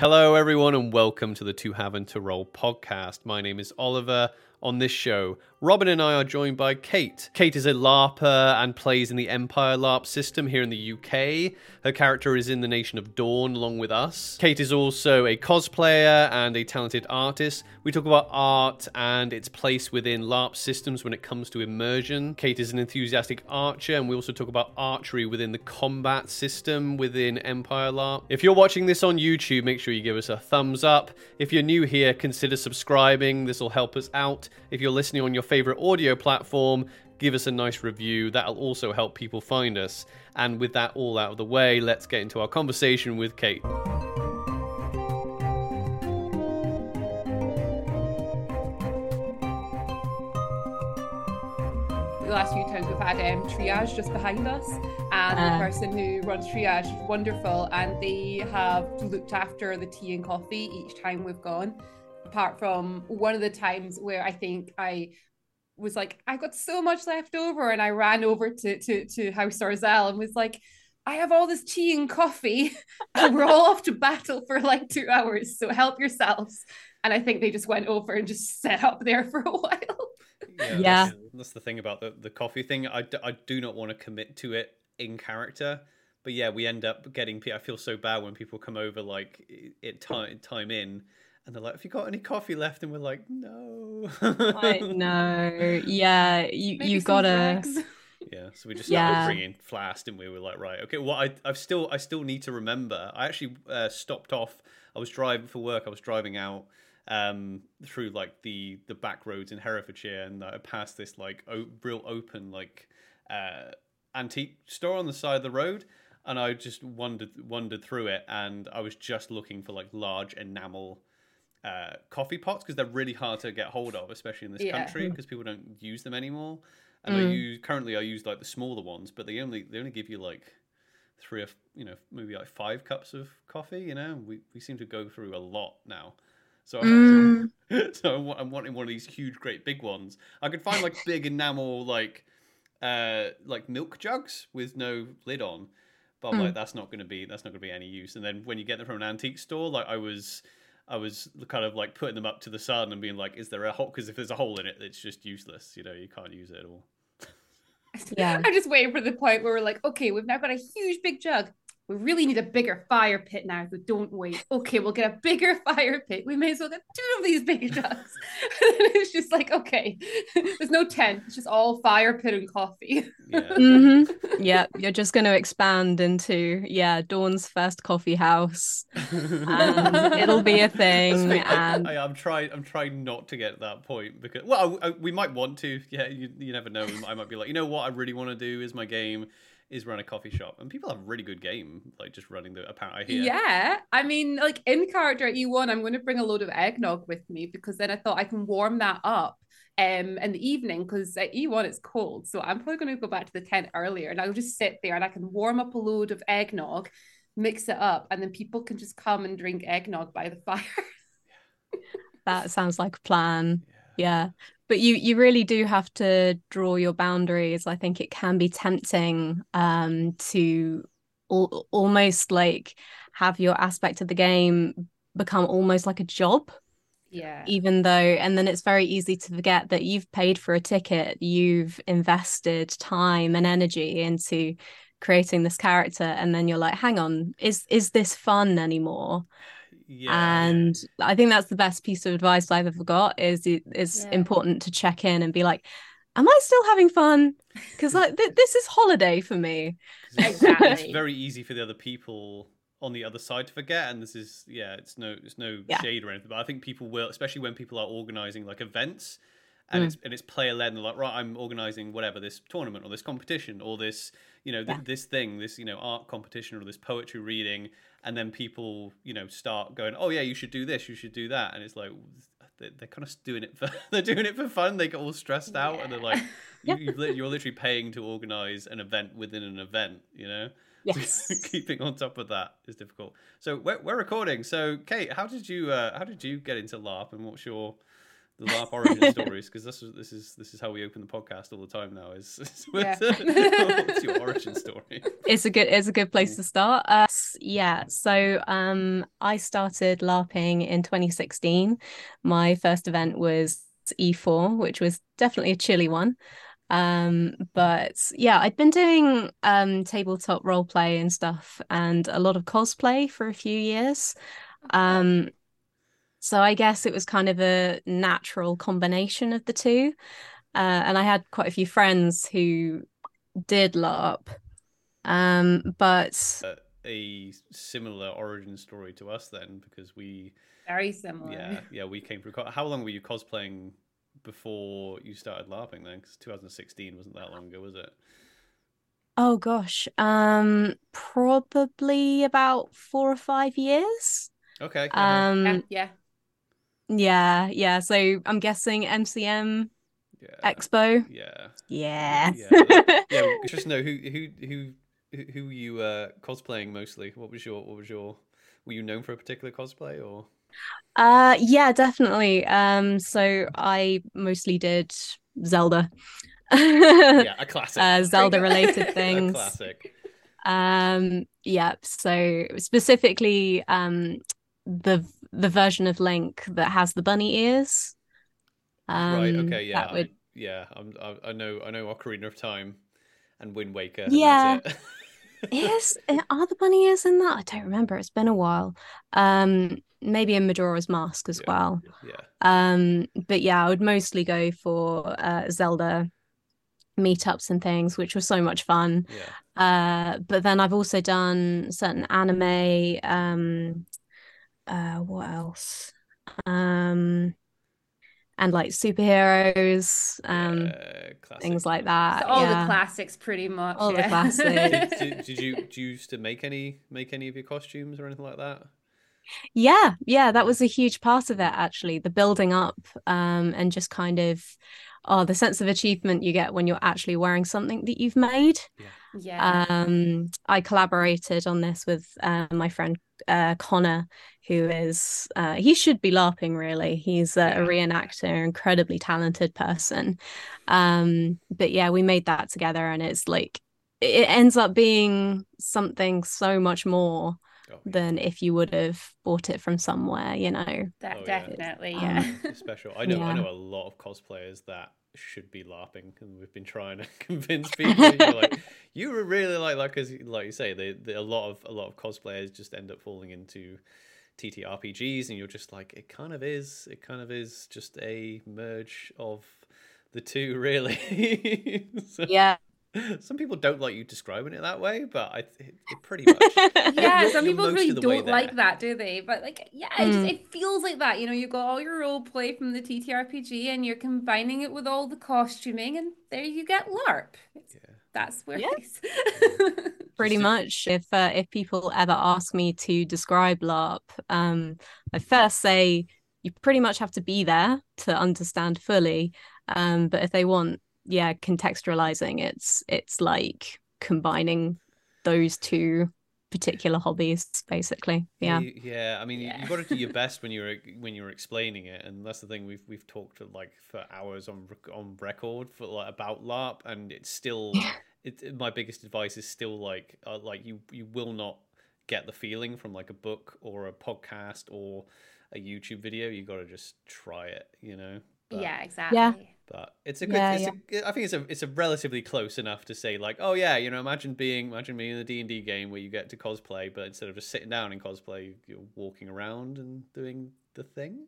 Hello, everyone, and welcome to the 2Have & 2Role podcast. My name is Oliver. On this show, Robin and I are joined by Kate. Kate is a LARPer and plays in the Empire LARP system here in the UK. Her character is in the Nation of Dawn along with us. Kate is also a cosplayer and a talented artist. We talk about art and its place within LARP systems when it comes to immersion. Kate is an enthusiastic archer, and we also talk about archery within the combat system within Empire LARP. If you're watching this on YouTube, make sure you give us a thumbs up. If you're new here, consider subscribing. This will help us out. If you're listening on your favorite audio platform, give us a nice review. That'll also help people find us. And with that all out of the way, let's get into our conversation with Kate. the last few times we've had um, triage just behind us, and Uh. the person who runs triage is wonderful, and they have looked after the tea and coffee each time we've gone. Apart from one of the times where I think I was like, I got so much left over, and I ran over to to to House Orzel and was like. I have all this tea and coffee, and we're all off to battle for like two hours. So help yourselves. And I think they just went over and just set up there for a while. Yeah. That's, that's the thing about the, the coffee thing. I, d- I do not want to commit to it in character. But yeah, we end up getting. I feel so bad when people come over like i- it time time in, and they're like, "Have you got any coffee left?" And we're like, "No." I know. Yeah, you Maybe you gotta. flags. Yeah, so we just started Yeah. bringing flask, and we were like, right, okay. Well, I I've still I still need to remember. I actually uh, stopped off. I was driving for work. I was driving out um through like the the back roads in Herefordshire, and I passed this like o- real open like uh antique store on the side of the road. And I just wandered wandered through it, and I was just looking for like large enamel uh, coffee pots because they're really hard to get hold of, especially in this Yeah. country because people don't use them anymore. And I Mm. use currently I use like the smaller ones, but they only they only give you like three or you know maybe like five cups of coffee. You know, we we seem to go through a lot now. So, Mm. so I'm, I'm wanting one of these huge, great big ones. I could find like big enamel like uh like milk jugs with no lid on, but I'm Mm. like that's not going to be that's not going to be any use. And then when you get them from an antique store, like I was. I was kind of like putting them up to the sun and being like, "Is there a hole? Because if there's a hole in it, it's just useless. You know, you can't use it at all." Yeah. I'm just waiting for the point where we're like, okay, we've now got a huge big jug. We really need a bigger fire pit now, so don't wait. Okay, we'll get a bigger fire pit. We may as well get two of these big jugs. and it's just like, okay, there's no tent. It's just all fire pit and coffee. Yeah. hmm Yeah, you're just going to expand into yeah Dawn's first coffee house. And it'll be a thing, the I, and- I, am trying. I'm trying not to get to that point because well, I, I- we might want to. Yeah, you, you never know. I might be like, you know what, I really want to do is my game is run a coffee shop, and people have a really good game like just running the. Apparently, I hear. Yeah, I mean, like in character at E1, I'm going to bring a load of eggnog with me because then I thought I can warm that up um in the evening because at E1 it's cold. So I'm probably going to go back to the tent earlier and I'll just sit there and I can warm up a load of eggnog, mix it up, and then people can just come and drink eggnog by the fire. That sounds like a plan. Yeah. Yeah, but you you really do have to draw your boundaries. I think it can be tempting um to al- almost like have your aspect of the game become almost like a job. yeah. even though and then it's very easy to forget that you've paid for a ticket you've invested time and energy into creating this character and then you're like hang on is is this fun anymore Yeah. and i think that's the best piece of advice i've ever got is it is Yeah. important to check in and be like am i still having fun because like th- this is holiday for me. it's, Exactly. it's very easy for the other people on the other side to forget and this is yeah it's no it's no Yeah. shade or anything but i think people will especially when people are organizing like events and Mm. it's and it's player led and they're like right i'm organizing whatever this tournament or this competition or this you know th- Yeah. this thing this you know art competition or this poetry reading and then people you know start going oh yeah you should do this you should do that and it's like they're, they're kind of doing it for they're doing it for fun they get all stressed out and they're like you, Yeah. you're literally paying to organize an event within an event you know yes keeping on top of that is difficult. So we're, we're recording. So Kate, how did you uh, how did you get into LARP, and what's your the LARP origin stories because this is this is this is how we open the podcast all the time now. Is, is Yeah. what's your origin story? it's a good it's a good place to start uh yeah so um i started larping in 2016 my first event was e4 which was definitely a chilly one um but yeah i'd been doing um tabletop role play and stuff and a lot of cosplay for a few years um so i guess it was kind of a natural combination of the two uh, and i had quite a few friends who did larp um but Uh, a similar origin story to us then because we Very similar. yeah yeah we came through. How long were you cosplaying before you started larping then? Because 2016 wasn't that long ago, was it? oh gosh um probably about four or five years Okay. um Yeah, yeah. Yeah yeah so i'm guessing mcm yeah. expo Yeah. yeah Yeah, yeah. Just know who who who who were you uh, cosplaying mostly? What was your what was your were you known for a particular cosplay or? Uh yeah, definitely. Um so I mostly did Zelda. Yeah, a classic. uh Zelda related a things. classic. Um yeah, so specifically um the the version of Link that has the bunny ears. Um right. Okay. Yeah. would I, yeah. I'm, I, I know. I know. Ocarina of Time and Wind Waker. Yeah. And that's it. is are the bunny ears in that? I don't remember. It's been a while. Um maybe in Majora's Mask as Yeah. well. yeah. Um, but yeah, I would mostly go for uh, Zelda meetups and things, which was so much fun. Yeah. Uh, but then I've also done certain anime. Um, uh, what else? Um, and like superheroes, um, yeah, classic. things like that. So all yeah. the classics, pretty much. All the yeah. classics. did, did you do you used to make any make any of your costumes or anything like that? Yeah, yeah, that was a huge part of it actually, the building up um and just kind of oh the sense of achievement you get when you're actually wearing something that you've made. yeah. Um I collaborated on this with uh, my friend uh Connor who is uh he should be LARPing really. He's a, a reenactor, incredibly talented person. Um but yeah, we made that together and it's like it ends up being something so much more Oh, than if you would have bought it from somewhere, you know. That Oh, definitely, Um, yeah. it's special. I know. I know a lot of cosplayers that should be larping, and we've been trying to convince people. Like, you were really like that because, like you say, they, they, a lot of a lot of cosplayers just end up falling into TTRPGs, and you're just like, it kind of is. It kind of is just a merge of the two, really. So- Yeah. Some people don't like you describing it that way, but I it, it pretty much. yeah, You're- some you're people really of the way don't like that, do they? But like, yeah, it, just, Mm. it feels like that. You know, you've got all your role play from the TTRPG, and you're combining it with all the costuming, and there you get LARP. It's- Yeah. That's where Yeah. it's. Pretty much. If uh, if people ever ask me to describe LARP, um, I first say you pretty much have to be there to understand fully. Um, but if they want, yeah, contextualizing, it's it's like combining those two particular hobbies, basically. Yeah. Yeah. I mean, you Yeah. you got to do your best when you're when you're explaining it, and that's the thing we've we've talked like for hours on on record for like about LARP, and it's still it, it- my biggest advice is still like uh, like you you will not get the feeling from like a book or a podcast or a YouTube video. You got to just try it, you know. But, yeah, exactly. But it's a good. Yeah, it's A, I think it's a it's a relatively close enough to say like, oh yeah, you know, imagine being imagine being in a D and D game where you get to cosplay, but instead of just sitting down in cosplay, you're walking around and doing the thing.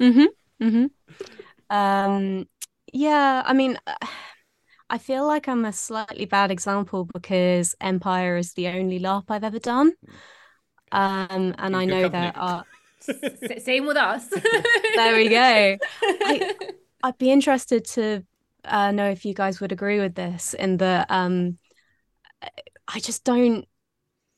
Mm-hmm. Mm-hmm. Um, yeah, I mean, I feel like I'm a slightly bad example because Empire is the only LARP I've ever done. Um, and I know company. there are. S- same with us. There we go. I- I'd be interested to uh, know if you guys would agree with this. In that, um, I just don't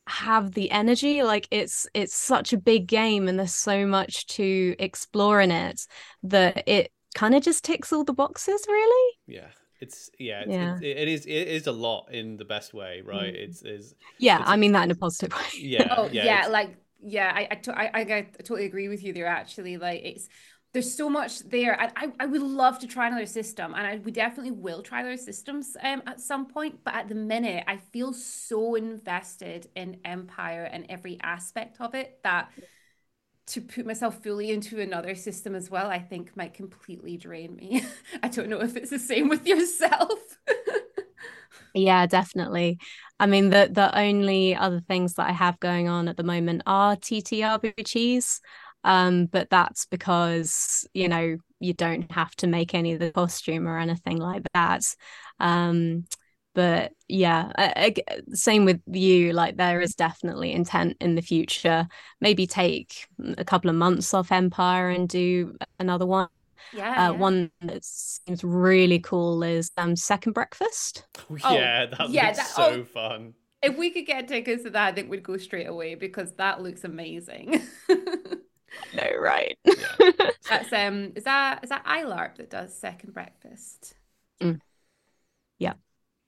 have the energy. Like it's it's such a big game, and there's so much to explore in it that it kind of just ticks all the boxes, really. Yeah, it's yeah, it's, Yeah. It's, it is it is a lot in the best way, right? Mm. It's is Yeah, It's- I mean that in a positive way. yeah, Oh yeah, yeah, like yeah, I I, to- I I I totally agree with you there. Actually, like it's there's so much there. And I, I would love to try another system, and I, we definitely will try other systems um, at some point. But at the minute, I feel so invested in Empire and every aspect of it that to put myself fully into another system as well, I think might completely drain me. I don't know if it's the same with yourself. yeah, definitely. I mean, the the only other things that I have going on at the moment are TTRPGs. Um, but that's because, you know, you don't have to make any of the costume or anything like that. Um, but yeah I, I, same with you like there is definitely intent in the future. Maybe take a couple of months off empire and do another one. Yeah, uh, yeah. one that seems really cool is um second breakfast. Oh, yeah that yeah, looks that, so oh, fun. if we could get tickets to that i think we'd go straight away because that looks amazing no right yeah. that's um is that is that ilarp that does second breakfast mm. yeah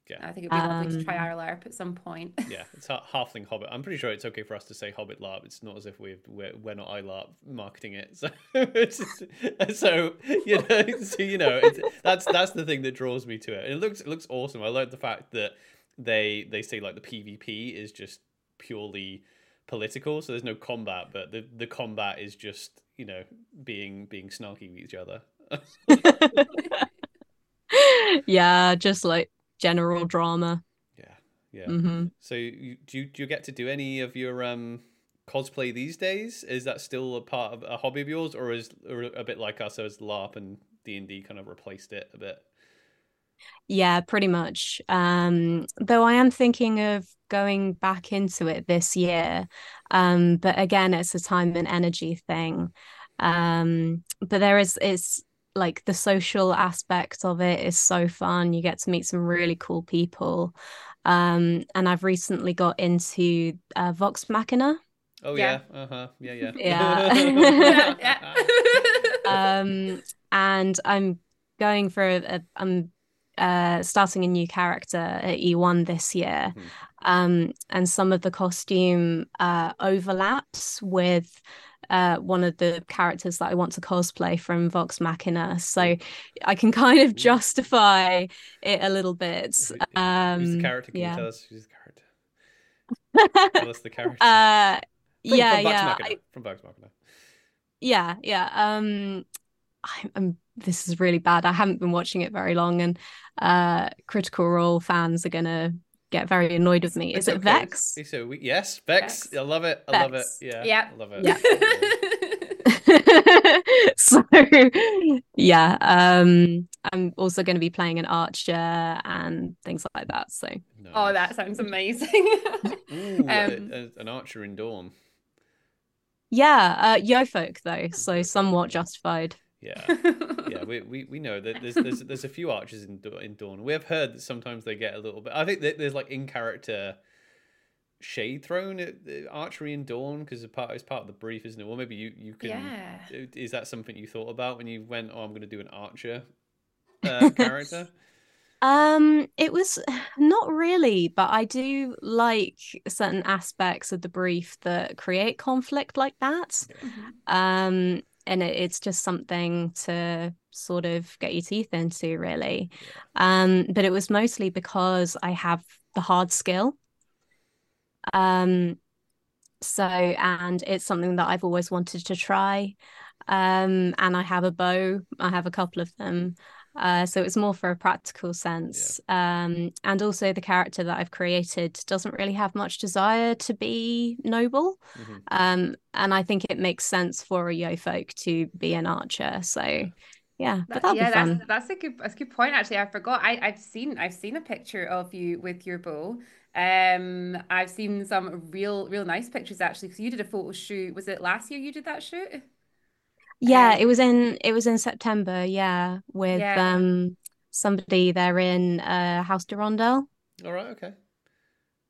yeah. I think it'd be um, lovely to try um, our LARP at some point. yeah, it's halfling Hobbit. I'm pretty sure it's okay for us to say Hobbit LARP. It's not as if we've, we're we're not iLARP marketing it. So so you know, so you know, that's that's the thing that draws me to it. It looks it looks awesome. I like the fact that they they say like the PvP is just purely political, so there's no combat, but the the combat is just you know being being snarky with each other. yeah, just like general drama. Yeah, yeah. Mm-hmm. So you, do you do you get to do any of your um cosplay these days? Is that still a part of a hobby of yours, or is or a bit like us, So as LARP and D and D kind of replaced it a bit? Yeah, pretty much. Um, though I am thinking of going back into it this year. Um, but again, it's a time and energy thing. Um, but there is it's like the social aspect of it is so fun. You get to meet some really cool people. Um, and I've recently got into uh, Vox Machina. Oh yeah, yeah. uh huh, yeah, yeah, yeah. um, and I'm going for a, a I'm uh, starting a new character at E1 this year. Hmm. Um, and some of the costume uh, overlaps with uh, one of the characters that I want to cosplay from Vox Machina. So I can kind of justify it a little bit. Um, who's the character? Can yeah. you tell us who's the character? tell us the character. Uh, from, yeah, from yeah. I, from Vox Machina. Yeah, yeah. Um, I'm. This is really bad. I haven't been watching it very long, and uh, Critical Role fans are gonna get very annoyed with me. Is it's it okay. Vex? So we, yes, Vex. Vex. I love it. I Vex. love it. Yeah. Yeah. I love it. Yeah. so yeah, um I'm also going to be playing an archer and things like that. So nice. Oh, that sounds amazing. Ooh, um, a, a, an archer in Dawn. Yeah, uh Yeofolk though, so somewhat justified. Yeah, yeah, we, we, we know that there's there's there's a few archers in in Dawn. We have heard that sometimes they get a little bit. I think that there's like in character shade thrown at archery in Dawn because it's part it's part of the brief, isn't it? Well, maybe you you can. Yeah. Is that something you thought about when you went? Oh, I'm going to do an archer uh, character. Um, it was not really, but I do like certain aspects of the brief that create conflict like that. Mm-hmm. Um, and it, it's just something to sort of get your teeth into really. Um but it was mostly because i have the hard skill. Um so and it's something that i've always wanted to try. Um and i have a bow. I have a couple of them uh, so it's more for a practical sense. Yeah. Um, and also, the character that I've created doesn't really have much desire to be noble. Mm-hmm. Um, and I think it makes sense for a Yeofolk to be an archer. So, yeah, but that'll yeah, be fun. That's, that's a good that's a good point. Actually, I forgot. I, I've seen I've seen a picture of you with your bow. Um, I've seen some real real nice pictures actually. Because you did a photo shoot. Was it last year you did that shoot? Yeah, um, it was in it was in September. Yeah, with yeah. um somebody there in uh House de Rondel. All right. Okay.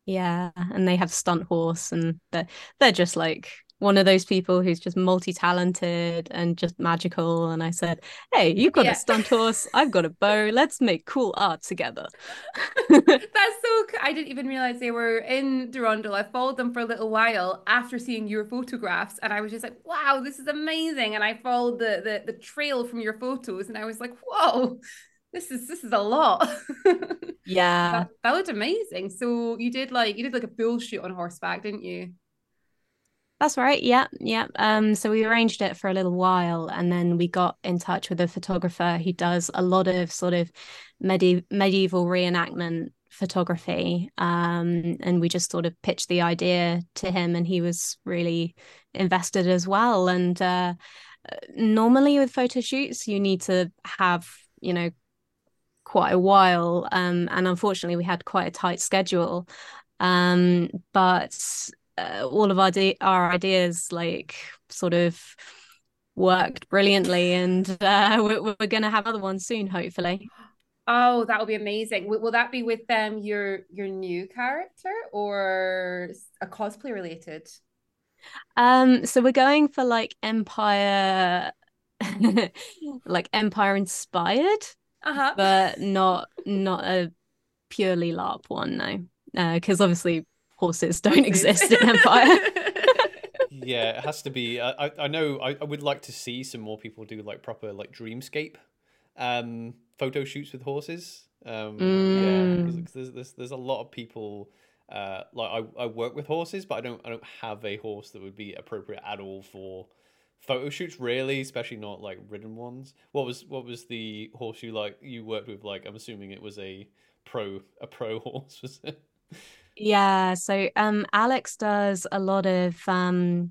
Yeah, and they have stunt horse, and they're they're just like one of those people who's just multi-talented and just magical. And I said, "Hey, you've got yeah. a stunt horse. I've got a bow. Let's make cool art together." That's so. Cool. I didn't even realize they were in Durondal. I followed them for a little while after seeing your photographs, and I was just like, "Wow, this is amazing!" And I followed the the, the trail from your photos, and I was like, "Whoa." This is this is a lot. Yeah. that, that looked amazing. So you did like you did like a bull shoot on horseback, didn't you? That's right. Yeah, yeah. Um, so we arranged it for a little while, and then we got in touch with a photographer who does a lot of sort of medi- medieval reenactment photography. Um, and we just sort of pitched the idea to him, and he was really invested as well. And uh, normally with photo shoots, you need to have you know quite a while, um, and unfortunately, we had quite a tight schedule. Um, but uh, all of our de- our ideas like sort of worked brilliantly and uh, we're, we're going to have other ones soon hopefully. Oh that will be amazing. Will, will that be with them um, your your new character or a cosplay related? Um so we're going for like empire like empire inspired uh-huh. but not not a purely larp one no. Because uh, obviously horses don't exist in Empire. yeah, it has to be. I I know. I, I would like to see some more people do like proper like dreamscape um photo shoots with horses. Um, mm. Yeah, there's, there's there's a lot of people. Uh, like I, I work with horses, but I don't I don't have a horse that would be appropriate at all for photo shoots. Really, especially not like ridden ones. What was what was the horse you like you worked with? Like I'm assuming it was a pro a pro horse, was it? Yeah, so um, Alex does a lot of um,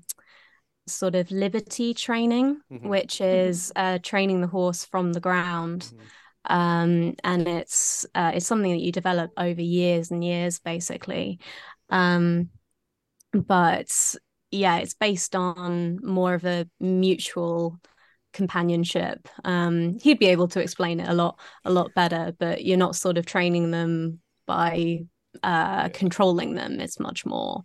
sort of liberty training, mm-hmm. which mm-hmm. is uh, training the horse from the ground. Mm-hmm. Um, and it's uh, it's something that you develop over years and years, basically. Um, but yeah, it's based on more of a mutual companionship. Um, he'd be able to explain it a lot a lot better, but you're not sort of training them by uh, controlling them. It's much more,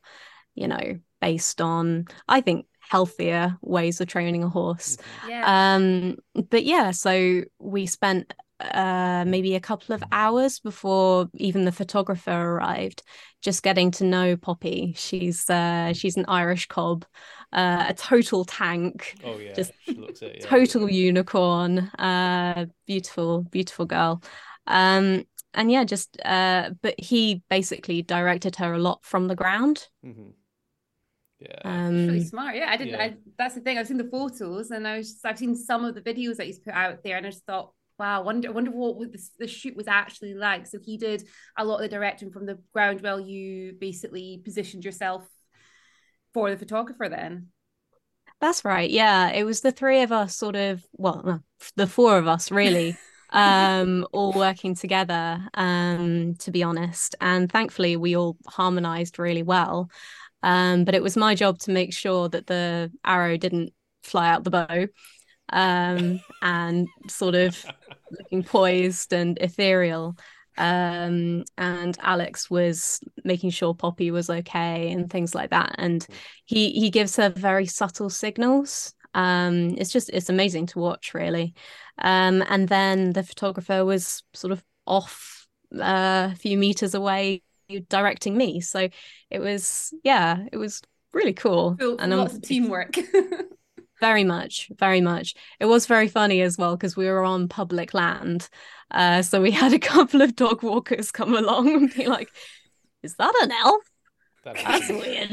you know, based on, I think, healthier ways of training a horse. Mm-hmm. Yeah. Um, but yeah, so we spent uh, maybe a couple of hours before even the photographer arrived, just getting to know Poppy. She's uh, she's an Irish cob, uh, a total tank. Oh yeah, just it, yeah. total unicorn. Uh, beautiful, beautiful girl. Um, and yeah, just uh, but he basically directed her a lot from the ground. Mm-hmm. Yeah, um, really smart. Yeah, I didn't. Yeah. I, that's the thing. I've seen the photos, and I was just, I've seen some of the videos that he's put out there, and I just thought, wow, wonder wonder what the, the shoot was actually like. So he did a lot of the directing from the ground while you basically positioned yourself for the photographer. Then that's right. Yeah, it was the three of us, sort of. Well, the four of us, really. um, all working together, um, to be honest. And thankfully, we all harmonized really well. Um, but it was my job to make sure that the arrow didn't fly out the bow um, and sort of looking poised and ethereal. Um, and Alex was making sure Poppy was okay and things like that. And he he gives her very subtle signals um, it's just it's amazing to watch, really. Um, and then the photographer was sort of off uh, a few meters away directing me, so it was yeah, it was really cool. and lots of teamwork. very much, very much. It was very funny as well because we were on public land, uh, so we had a couple of dog walkers come along and be like, "Is that an elf?" That That's weird.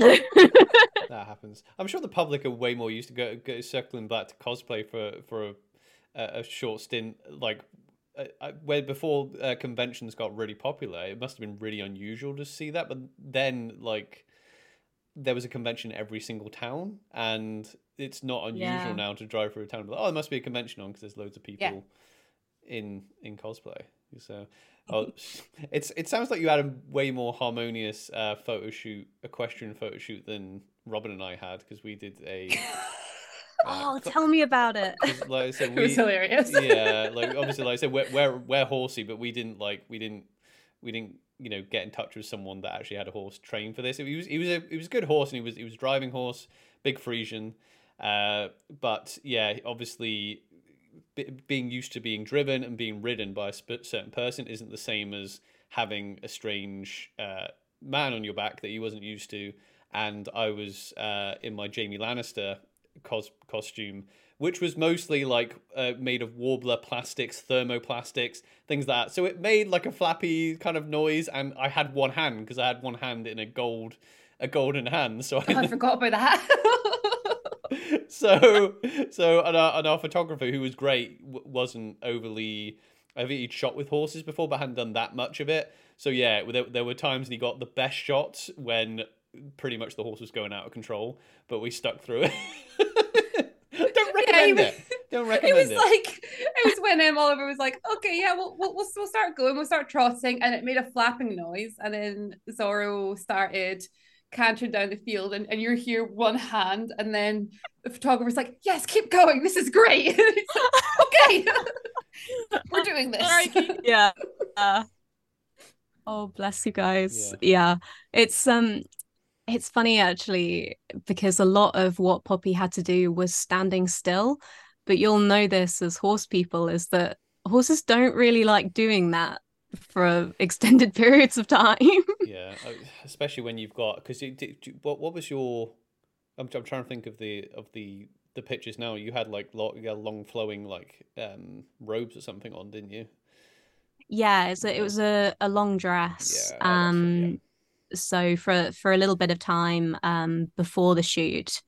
that happens. I'm sure the public are way more used to go, go circling back to cosplay for for a, a short stint, like uh, uh, where before uh, conventions got really popular. It must have been really unusual to see that, but then like there was a convention every single town, and it's not unusual yeah. now to drive through a town. Like, oh, there must be a convention on because there's loads of people yeah. in in cosplay. So Oh, it's it sounds like you had a way more harmonious uh, photo shoot, equestrian photo shoot than Robin and I had because we did a. Uh, oh, tell me about it. Like I said, we, it was hilarious. yeah, like obviously, like I said, we're, we're we're horsey, but we didn't like we didn't we didn't you know get in touch with someone that actually had a horse trained for this. It was he was a he was a good horse and he was he was driving horse, big Frisian. Uh, but yeah, obviously, b- being used to being driven and being ridden by a sp- certain person isn't the same as having a strange uh, man on your back that you wasn't used to. And I was uh, in my Jaime Lannister cos- costume, which was mostly like uh, made of Worbla plastics, thermoplastics, things like that. So it made like a flappy kind of noise, and I had one hand because I had one hand in a gold, a golden hand. So I, Oh, I forgot about that. so so and our, and our photographer who was great w- wasn't overly I think he'd shot with horses before but hadn't done that much of it so yeah there, there were times he got the best shots when pretty much the horse was going out of control but we stuck through it don't recommend he it don't recommend it was it, was like it was when um, Oliver was like, "Okay, yeah, we'll, we'll we'll we'll start going, we'll start trotting," and it made a flapping noise, and then Zorro started cantering down the field, and, and you're here one hand, and then the photographer's like, "Yes, keep going, this is great." He's like, okay, we're doing this. yeah. Uh, oh, bless you guys. Yeah. It's um it's funny actually because a lot of what Poppy had to do was standing still, but you'll know this as horse people is that horses don't really like doing that for extended periods of time. yeah especially when you've got because what what was your I'm, I'm trying to think of the of the the pictures now. You had like long, you had long flowing like um robes or something on didn't you? Yeah so it was a, a long dress. Yeah, it, yeah. So for for a little bit of time um before the shoot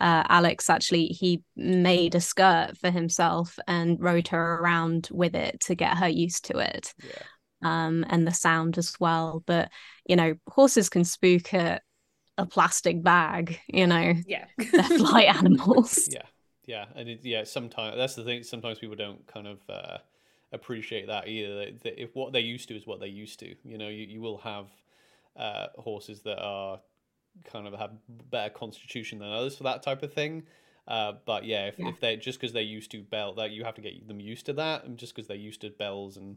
uh alex actually he made a skirt for himself and rode her around with it to get her used to it yeah. um and the sound as well. But you know horses can spook a, a plastic bag you know Yeah. they're flight animals. Yeah. Yeah. And it, yeah sometimes that's the thing sometimes people don't kind of uh appreciate that either. That if what they're used to is what they're used to you know you, you will have uh horses that are kind of have better constitution than others for that type of thing uh, but yeah, if, Yeah. if they're just because they're used to bell, that you have to get them used to that, and just because they're used to bells and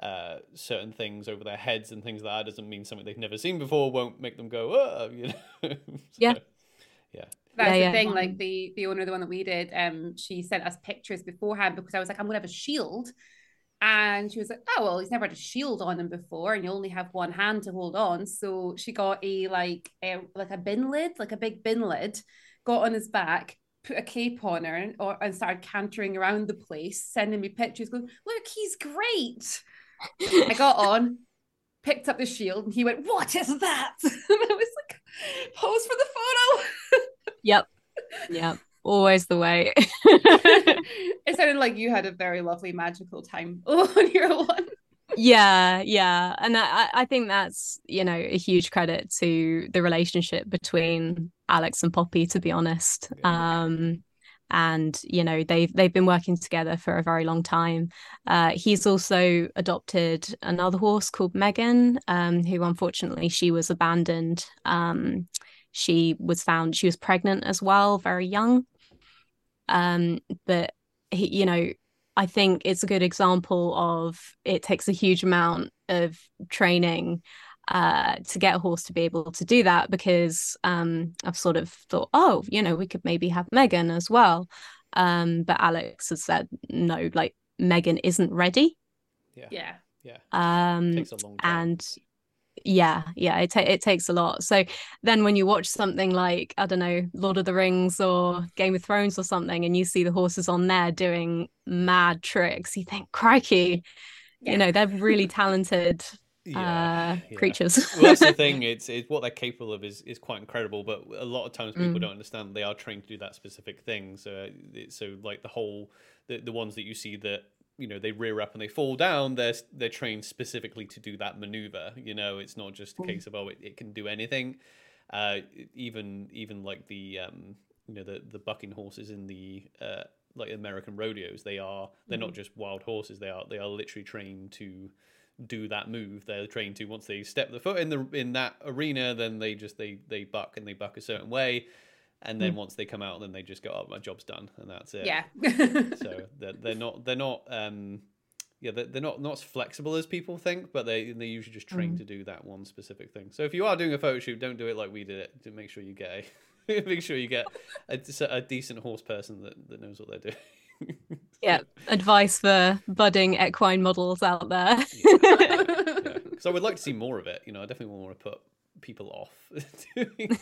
uh, certain things over their heads and things like that doesn't mean something they've never seen before won't make them go, oh, you know. So, Yeah. yeah, That's Yeah, the yeah. thing. Like the the owner, the one that we did, um, she sent us pictures beforehand because I was like, I'm gonna have a shield, and she was like, Oh well, he's never had a shield on him before, and you only have one hand to hold on. So she got a like a like a bin lid, like a big bin lid, got on his back, put a cape on her, and, or, and started cantering around the place, sending me pictures, going, Look, he's great. I got on. Picked up the shield and he went, What is that? And I was like, Pose for the photo. yep yep always the way. It sounded like you had a very lovely magical time on your one. yeah yeah. And I, I think that's you know a huge credit to the relationship between alex and poppy to be honest. Um and you know they've they've been working together for a very long time. Uh he's also adopted another horse called megan um who unfortunately she was abandoned. Um she was found she was pregnant as well very young um but he, you know I think it's a good example of it takes a huge amount of training uh, to get a horse to be able to do that because um, I've sort of thought, oh, you know, we could maybe have Megan as well. Um, but Alex has said, no, like Megan isn't ready. yeah, Yeah. yeah. Um, takes a long time. and yeah yeah it, ta- it takes a lot so then when you watch something like i don't know lord of the rings or game of thrones or something and you see the horses on there doing mad tricks you think crikey Yeah. you know they're really talented yeah, uh yeah. creatures well, that's the thing. It's, it's what they're capable of is, is quite incredible. But a lot of times people Mm. don't understand they are trained to do that specific thing. So, uh, so like the whole the, the ones that you see that you know they rear up and they fall down. They're they're trained specifically to do that maneuver. You know, it's not just a Mm. case of oh it, it can do anything. Uh, even even like the um you know the the bucking horses in the uh like American rodeos, they are they're not just wild horses. They are they are literally trained to do that move. They're trained to once they step the foot in the in that arena, then they just they they buck and they buck a certain way, and then once they come out, then they just go, "Oh, my job's done," and that's it. Yeah. So they're, they're not they're not um yeah they're, they're not not as flexible as people think, but they they usually just train Mm. to do that one specific thing. So if you are doing a photo shoot, don't do it like we did it. To make sure you get a Make sure you get a, a decent horse person that, that knows what they're doing. yeah, advice for budding equine models out there. yeah. yeah. So I would like to see more of it. You know, I definitely want to put people off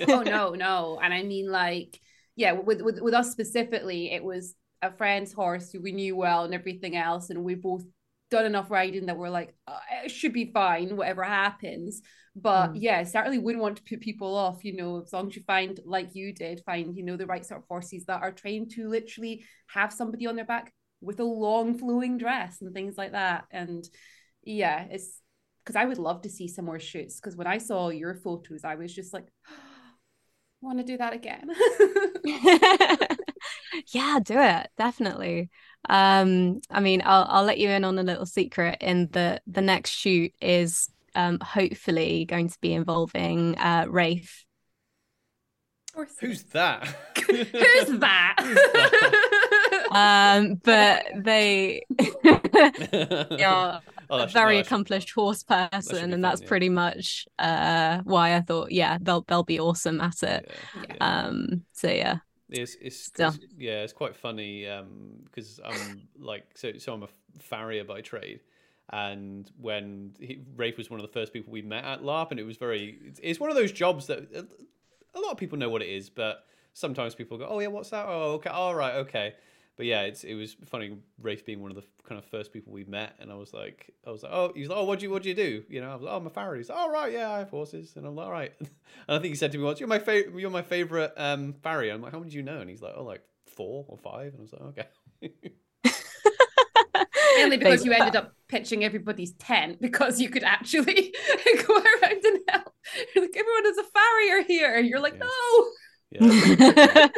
oh no, no, and I mean like yeah, with, with with us specifically, it was a friend's horse who we knew well and everything else, and we both done enough riding that we're like, oh, it should be fine, whatever happens. But mm. yeah, certainly wouldn't want to put people off, you know, as long as you find, like you did, find, you know, the right sort of horses that are trained to literally have somebody on their back with a long flowing dress and things like that. And yeah, it's because I would love to see some more shoots. Because when I saw your photos, I was just like, want to do that again. yeah, do it definitely. Um, I mean, I'll I'll let you in on a little secret. In the the next shoot is um hopefully going to be involving uh Rafe. Who's that? Who's that? um, but they are oh, a very accomplished horse person, and that's pretty much uh why I thought, yeah, they'll they'll be awesome at it. Yeah, yeah. Um, so yeah. It's, it's, it's, yeah, it's quite funny because um, I'm like so so I'm a farrier by trade, and when he, Rafe was one of the first people we met at LARP, and it was very it's, it's one of those jobs that a lot of people know what it is, but sometimes people go, "Oh yeah, what's that? Oh okay, all right, okay." But yeah, it's it was funny. Rafe being one of the kind of first people we met, and I was like, I was like, "Oh, he's like, oh, what do you what do you do?" You know, I was like, "Oh, I'm a farrier." He's like, "All oh, right, yeah, I have horses," and I'm like, "All right." and I think he said to me once, "You're my favorite. You're my favorite um, farrier." I'm like, "How many do you know?" And he's like, "Oh, like four or five. And I was like, "Okay." Mainly because you ended up pitching everybody's tent because you could actually go around and help. You're like, everyone is a farrier here. You're like, yeah. no. Yeah.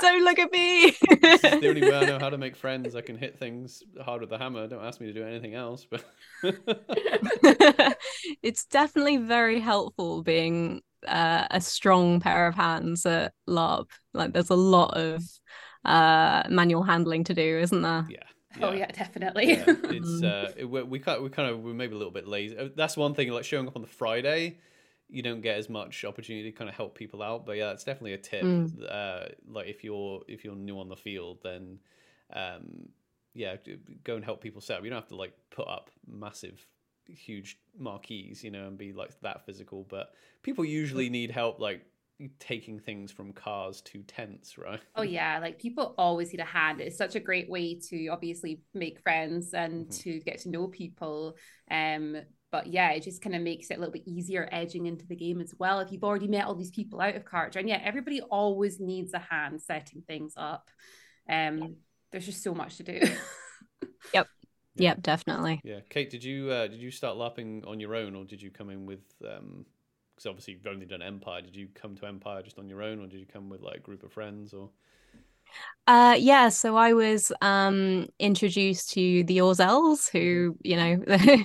Don't look at me. the only way I know how to make friends. I can hit things hard with the hammer. Don't ask me to do anything else. But it's definitely very helpful being uh, a strong pair of hands at LARP. Like there's a lot of uh, manual handling to do, isn't there? Yeah. Yeah. Oh yeah, definitely. Yeah, it's uh, it, we, we kind we kind of we're maybe a little bit lazy. Uh, that's one thing. Like showing up on the Friday, you don't get as much opportunity to kind of help people out. But yeah, it's definitely a tip. Mm. Uh, like if you're if you're new on the field, then um, yeah, go and help people set up. You don't have to like put up massive, huge marquees, you know, and be like that physical. But people usually need help, like taking things from cars to tents, right? Oh yeah, like people always need a hand. It's such a great way to obviously make friends and mm-hmm. to get to know people. Um, but yeah, it just kind of makes it a little bit easier edging into the game as well. If you've already met all these people out of character, and yeah, everybody always needs a hand setting things up. Um, yeah. there's just so much to do. yep. Yep, definitely. Yeah, Kate, did you uh, did you start larping on your own, or did you come in with um, because obviously you've only done Empire. Did you come to Empire just on your own, or did you come with like a group of friends, or? Uh, yeah, so I was um introduced to the Orzels, who you know,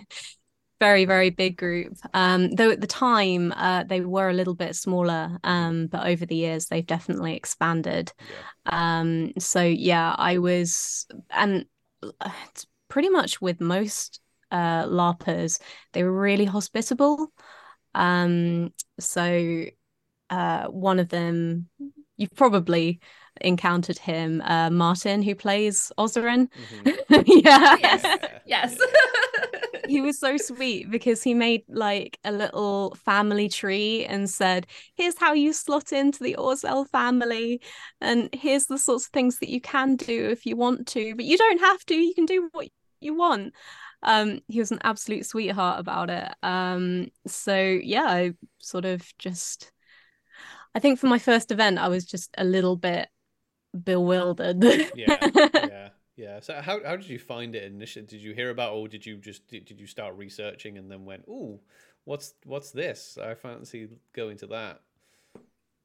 very very big group. Um, though at the time uh, they were a little bit smaller, um, but over the years they've definitely expanded. Yeah. Um, so yeah, I was, and it's pretty much with most uh larpers, they were really hospitable. Um, so uh, one of them, you've probably encountered him, uh, Martin, who plays Ozarin. Mm-hmm. yeah. Yes. yes. He was so sweet because he made like a little family tree and said, "Here's how you slot into the Orzel family, and here's the sorts of things that you can do if you want to, but you don't have to. You can do what you want." um he was an absolute sweetheart about it um so yeah i sort of just i think for my first event i was just a little bit bewildered yeah yeah yeah so how, how did you find it initially did you hear about or did you just did, did you start researching and then went oh what's what's this i fancy going to that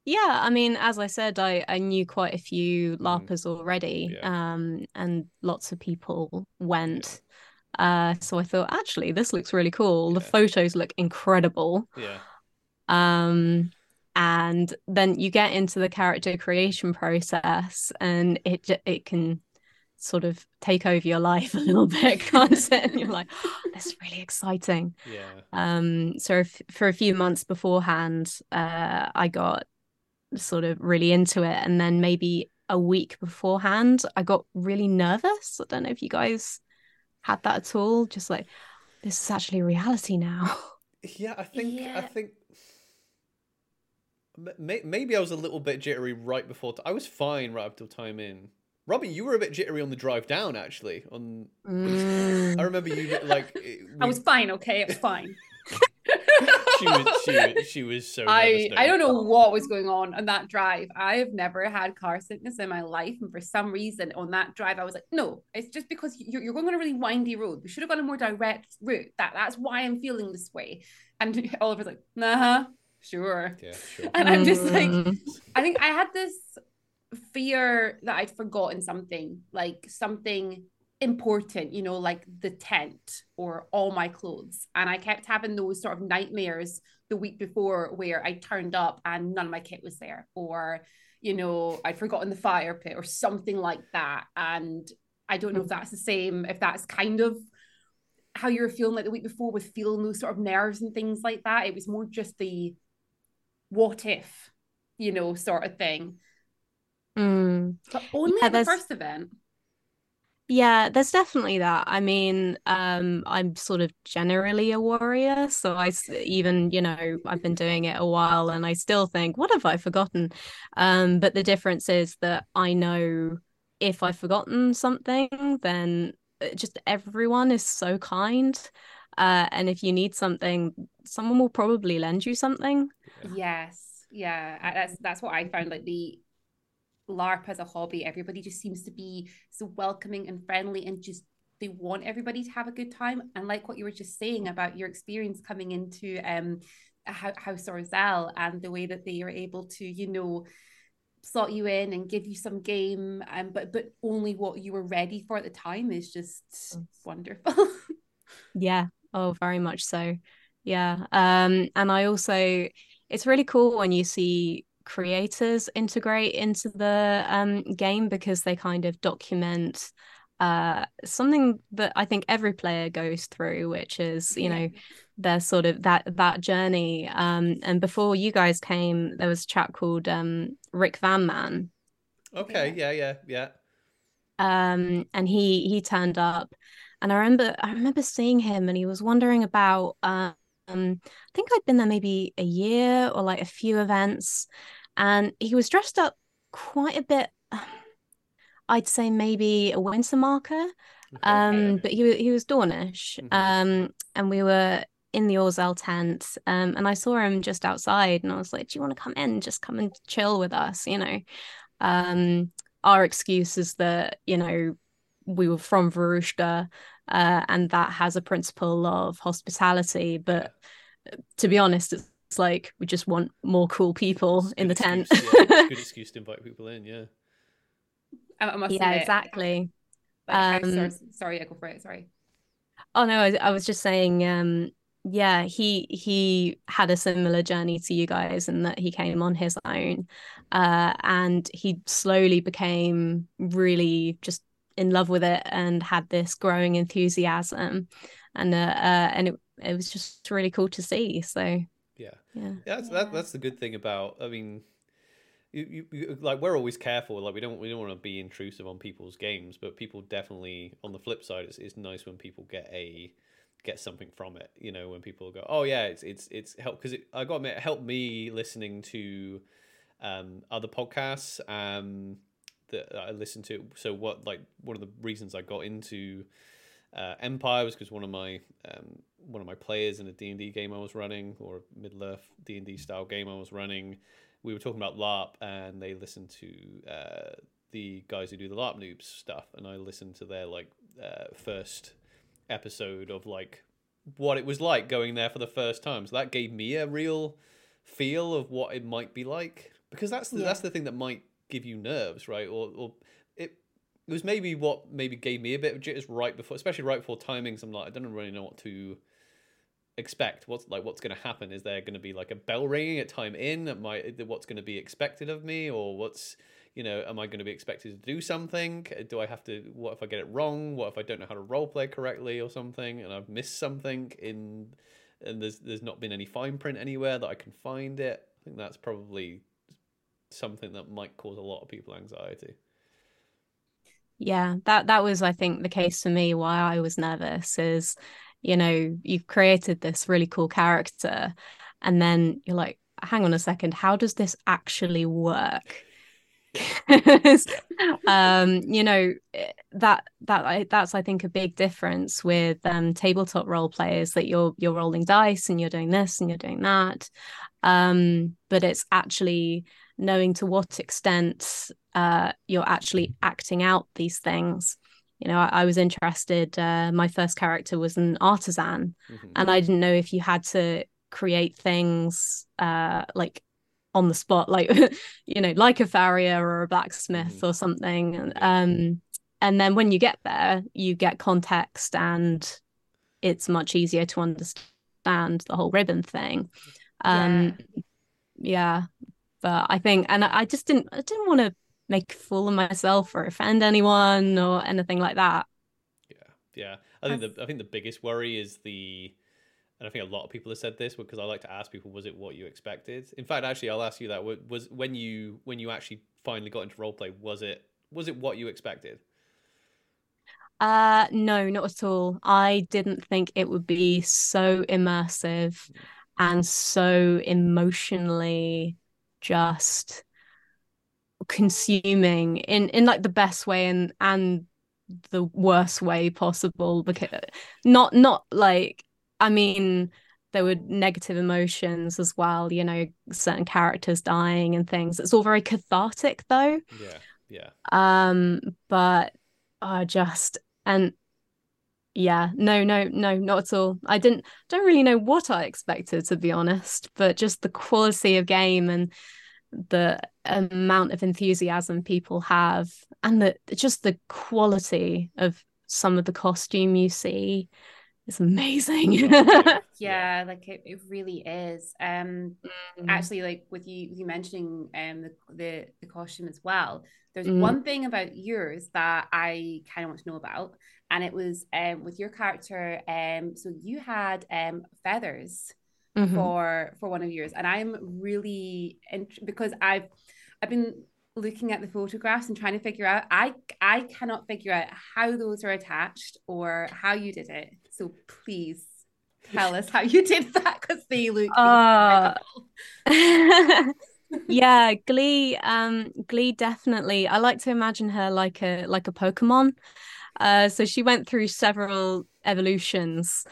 yeah, I mean, as I said, I, I knew quite a few mm-hmm. LARPers already, yeah. um, and lots of people went. Uh, so I thought, actually, this looks really cool. Yeah. The photos look incredible. Yeah. Um, and then you get into the character creation process, and it it can sort of take over your life a little bit, can't it? And you're like, oh, that's really exciting. Yeah. Um. So if, for a few months beforehand, uh, I got sort of really into it. And then maybe a week beforehand, I got really nervous. I don't know if you guys had that at all. Just like, this is actually reality now. Yeah, I think yeah. I think maybe I was a little bit jittery right before. T- I was fine right up till time in. Robbie, you were a bit jittery on the drive down. Actually, on mm. I remember you like. I was fine. Okay, it was fine. she was she was she was so I I don't know what was going on on that drive. I have never had car sickness in my life, and for some reason on that drive, I was like, no, it's just because you're, you're going on a really windy road. We should have gone a more direct route. That that's why I'm feeling this way. And Oliver's like, nah, sure. Yeah, sure. And I'm just like, mm. I think I had this fear that I'd forgotten something, like something important, you know, like the tent or all my clothes. And I kept having those sort of nightmares the week before where I turned up and none of my kit was there, or, you know, I'd forgotten the fire pit or something like that. And I don't know if mm. that's the same, if that's kind of how you were feeling like the week before with feeling those sort of nerves and things like that. It was more just the what if, you know, sort of thing. Mm. But only yeah, at the first event. Yeah, there's definitely that. I mean, um, I'm sort of generally a warrior, so I even, you know, I've been doing it a while, and I still think, what have I forgotten? Um, but the difference is that I know if I've forgotten something, then uh, just everyone is so kind, uh, and if you need something, someone will probably lend you something. Yes, yeah, that's that's what I found. Like the LARP as a hobby, everybody just seems to be so welcoming and friendly and just they want everybody to have a good time. And like what you were just saying about your experience coming into um House Orzell and the way that they are able to, you know, slot you in and give you some game um, but but only what you were ready for at the time is just wonderful. yeah. Oh, very much so. Yeah. Um and I also it's really cool when you see creators integrate into the um, game because they kind of document uh, something that I think every player goes through, which is you know their sort of that that journey. Um, and before you guys came, there was a chap called um, Rick Van Man. Okay, yeah, yeah, yeah. Um, and he he turned up, and I remember I remember seeing him, and he was wondering about um um, I think I'd been there maybe a year or like a few events, and he was dressed up quite a bit. I'd say maybe a winter marker, um, but he he was Dawnish, mm-hmm. um, and we were in the Orzell tent, um, and I saw him just outside, and I was like, "Do you want to come in? Just come and chill with us," you know. Um, our excuse is that you know we were from Varushka, uh, and that has a principle of hospitality. But to be honest, it's, it's like we just want more cool people in the excuse, tent. yeah, good excuse to invite people in. Yeah. I must yeah, admit, exactly. um, sorry, sorry, I go for it. Sorry. Oh no, I, I was just saying. Um, yeah, he he had a similar journey to you guys, and that he came on his own, uh, and he slowly became really just in love with it and had this growing enthusiasm. And uh, uh, and it it was just really cool to see. So yeah. yeah, yeah that's That, that's the good thing about i mean you, you, you, like we're always careful. Like we don't we don't want to be intrusive on people's games but people definitely on the flip side it's, it's nice when people get a get something from it you know when people go oh yeah it's it's it's help because it, i got to admit it helped me listening to um other podcasts. Um that I listened to. So what like one of the reasons I got into uh, Empire was because one of my um, one of my players in a D and D game I was running or Middle Earth D and D style game I was running. We were talking about LARP, and they listened to uh, the guys who do the LARP noobs stuff, and I listened to their like uh, first episode of like what it was like going there for the first time. So that gave me a real feel of what it might be like because that's the, yeah. that's the thing that might give you nerves, right? Or or it it was maybe what maybe gave me a bit of jitters right before, especially right before timings. I'm like, I don't really know what to expect. What's like what's going to happen? Is there going to be like a bell ringing at time in? At my what's going to be expected of me, or what's you know, am I going to be expected to do something? Do I have to? What if I get it wrong? What if I don't know how to role play correctly or something, and I've missed something in, and there's there's not been any fine print anywhere that I can find it. I think that's probably something that might cause a lot of people anxiety. Yeah, that that was I think the case for me why I was nervous is you know, you've created this really cool character and then you're like hang on a second, how does this actually work? um, you know eh, that that that's I think a big difference with um, tabletop role players that you're you're rolling dice and you're doing this and you're doing that, um, but it's actually knowing to what extent uh, you're actually acting out these things. You know, I, I was interested. Uh, my first character was an artisan, mm-hmm. and I didn't know if you had to create things uh, like on the spot, like you know, like a farrier or a blacksmith mm-hmm. or something. Um, and then when you get there, you get context, and it's much easier to understand the whole ribbon thing. Um, yeah. yeah, but I think, and I just didn't, I didn't want to make a fool of myself or offend anyone or anything like that. Yeah, yeah. I think the I think the biggest worry is the and I think a lot of people have said this because I like to ask people, was it what you expected? In fact, actually, I'll ask you that. Was when you when you actually finally got into role play, was it was it what you expected? Uh no, not at all. I didn't think it would be so immersive mm. and so emotionally just consuming in in like the best way and and the worst way possible because not not like I mean, there were negative emotions as well, you know, certain characters dying and things. It's all very cathartic though. Yeah. Yeah. Um, but I just and yeah, no, no, no, not at all. I didn't don't really know what I expected to be honest, but just the quality of game and the amount of enthusiasm people have and the just the quality of some of the costume you see it's amazing. yeah, like it, it really is. Um mm. actually like with you you mentioning um the the, the costume as well. There's mm. one thing about yours that I kind of want to know about. And it was um with your character, um so you had um feathers mm-hmm. for for one of yours. And I'm really int- because I've I've been looking at the photographs and trying to figure out I I cannot figure out how those are attached or how you did it. So please tell us how you did that because they look uh, yeah, Glee, um, Glee definitely. I like to imagine her like a like a Pokemon. Uh, so she went through several evolutions.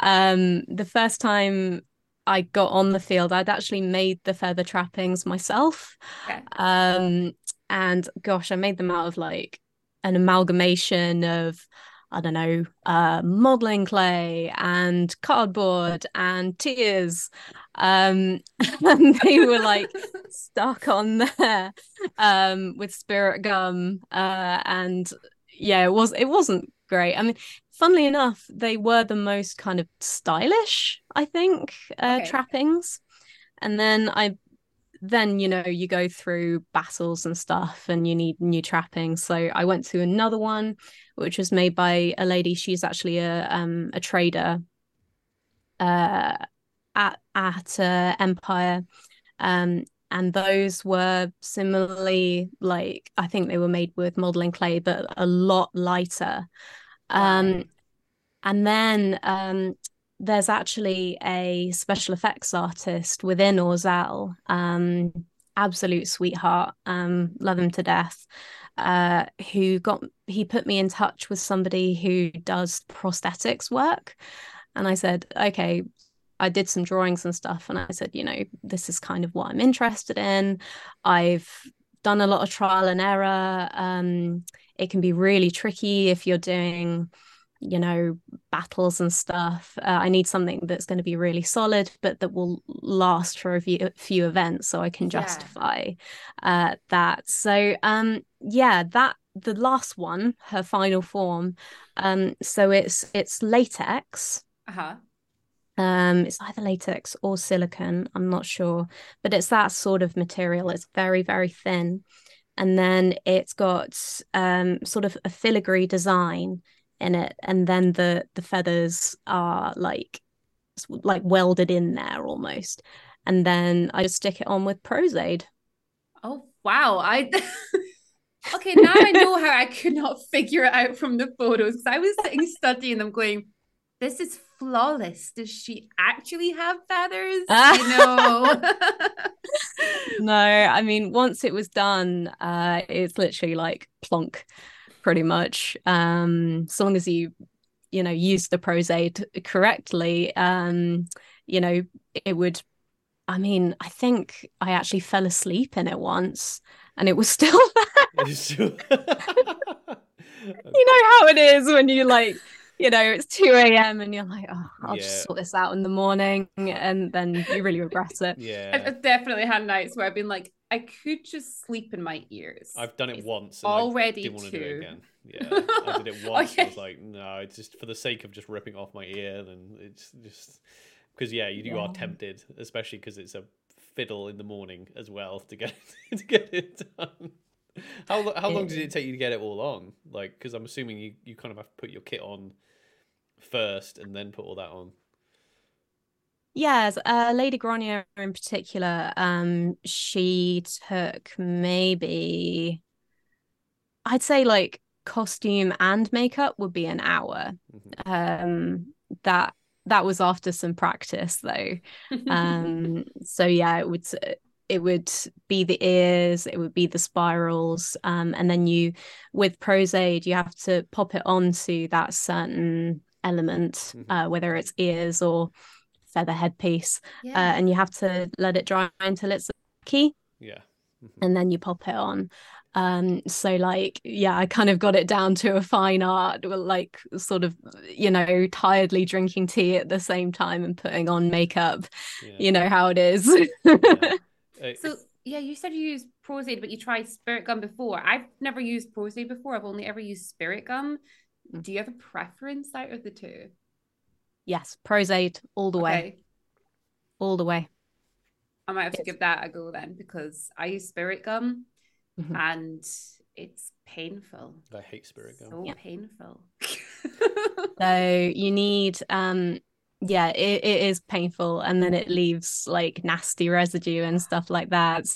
Um, the first time I got on the field, I'd actually made the feather trappings myself. Okay. Um, and gosh, I made them out of like an amalgamation of I don't know, uh, modeling clay and cardboard and tears. Um, and they were like stuck on there um, with spirit gum. Uh, and yeah, it was it wasn't great. I mean, funnily enough, they were the most kind of stylish, I think, uh, okay. trappings. And then I then you know you go through battles and stuff and you need new trappings so i went to another one which was made by a lady she's actually a um a trader uh at at uh, empire um and those were similarly like i think they were made with modeling clay but a lot lighter um and then um there's actually a special effects artist within Orzel, um, absolute sweetheart, um, love him to death, uh, who got he put me in touch with somebody who does prosthetics work, and I said, okay. I did some drawings and stuff, and I said, you know, this is kind of what I'm interested in. I've done a lot of trial and error. Um, it can be really tricky if you're doing you know battles and stuff uh, i need something that's going to be really solid but that will last for a few, few events so i can justify yeah. uh, that so um yeah that the last one her final form um so it's it's latex uh-huh um it's either latex or silicone i'm not sure but it's that sort of material it's very very thin and then it's got um sort of a filigree design in it and then the the feathers are like like welded in there almost and then i just stick it on with Pros-Aide Oh wow. I okay, now I know how I could not figure it out from the photos because I was sitting studying them going, this is flawless. Does she actually have feathers? you know. no, I mean, once it was done, uh, it's literally like plonk, pretty much. Um, as long as you, you know, use the Pros-Aide correctly, um, you know, it would. I mean, I think I actually fell asleep in it once, and it was still there. you know how it is when you like you know, it's 2 a.m. and you're like, oh, I'll yeah. just sort this out in the morning. And then you really regret it. Yeah. I've definitely had nights where I've been like, I could just sleep in my ears. I've done it it's once. already I didn't want to do it again. Yeah. I did it once. okay. I was like, no, it's just for the sake of just ripping off my ear. Then it's just because, yeah, you, you yeah. are tempted, especially because it's a fiddle in the morning as well to get to get it done. How how long did it take you to get it all on? Like, because I'm assuming you, you kind of have to put your kit on first and then put all that on. Yes, uh, Lady Grania in particular, um, she took maybe, I'd say like costume and makeup would be an hour. Mm-hmm. Um, that that was after some practice though. um, so yeah, it would it would be the ears, it would be the spirals, um, and then you with Pros-Aide you have to pop it onto that certain element, mm-hmm. uh, whether it's ears or feather headpiece, uh, yeah. uh, and you have to let it dry until it's key. Yeah. Mm-hmm. And then you pop it on. Um, so like, yeah, I kind of got it down to a fine art, like sort of, you know, tiredly drinking tea at the same time and putting on makeup. Yeah. You know how it is. yeah. So yeah, you said you use Pros-Aide, but you tried Spirit Gum before. I've never used Pros-Aide before. I've only ever used Spirit Gum. Do you have a preference out of the two? Yes, Pros-Aide all the way. All the way. I might have to give that a go then because I use spirit gum mm-hmm. and it's painful. I hate spirit gum. So yeah. painful. so you need um yeah, it, it is painful and then it leaves like nasty residue and stuff like that.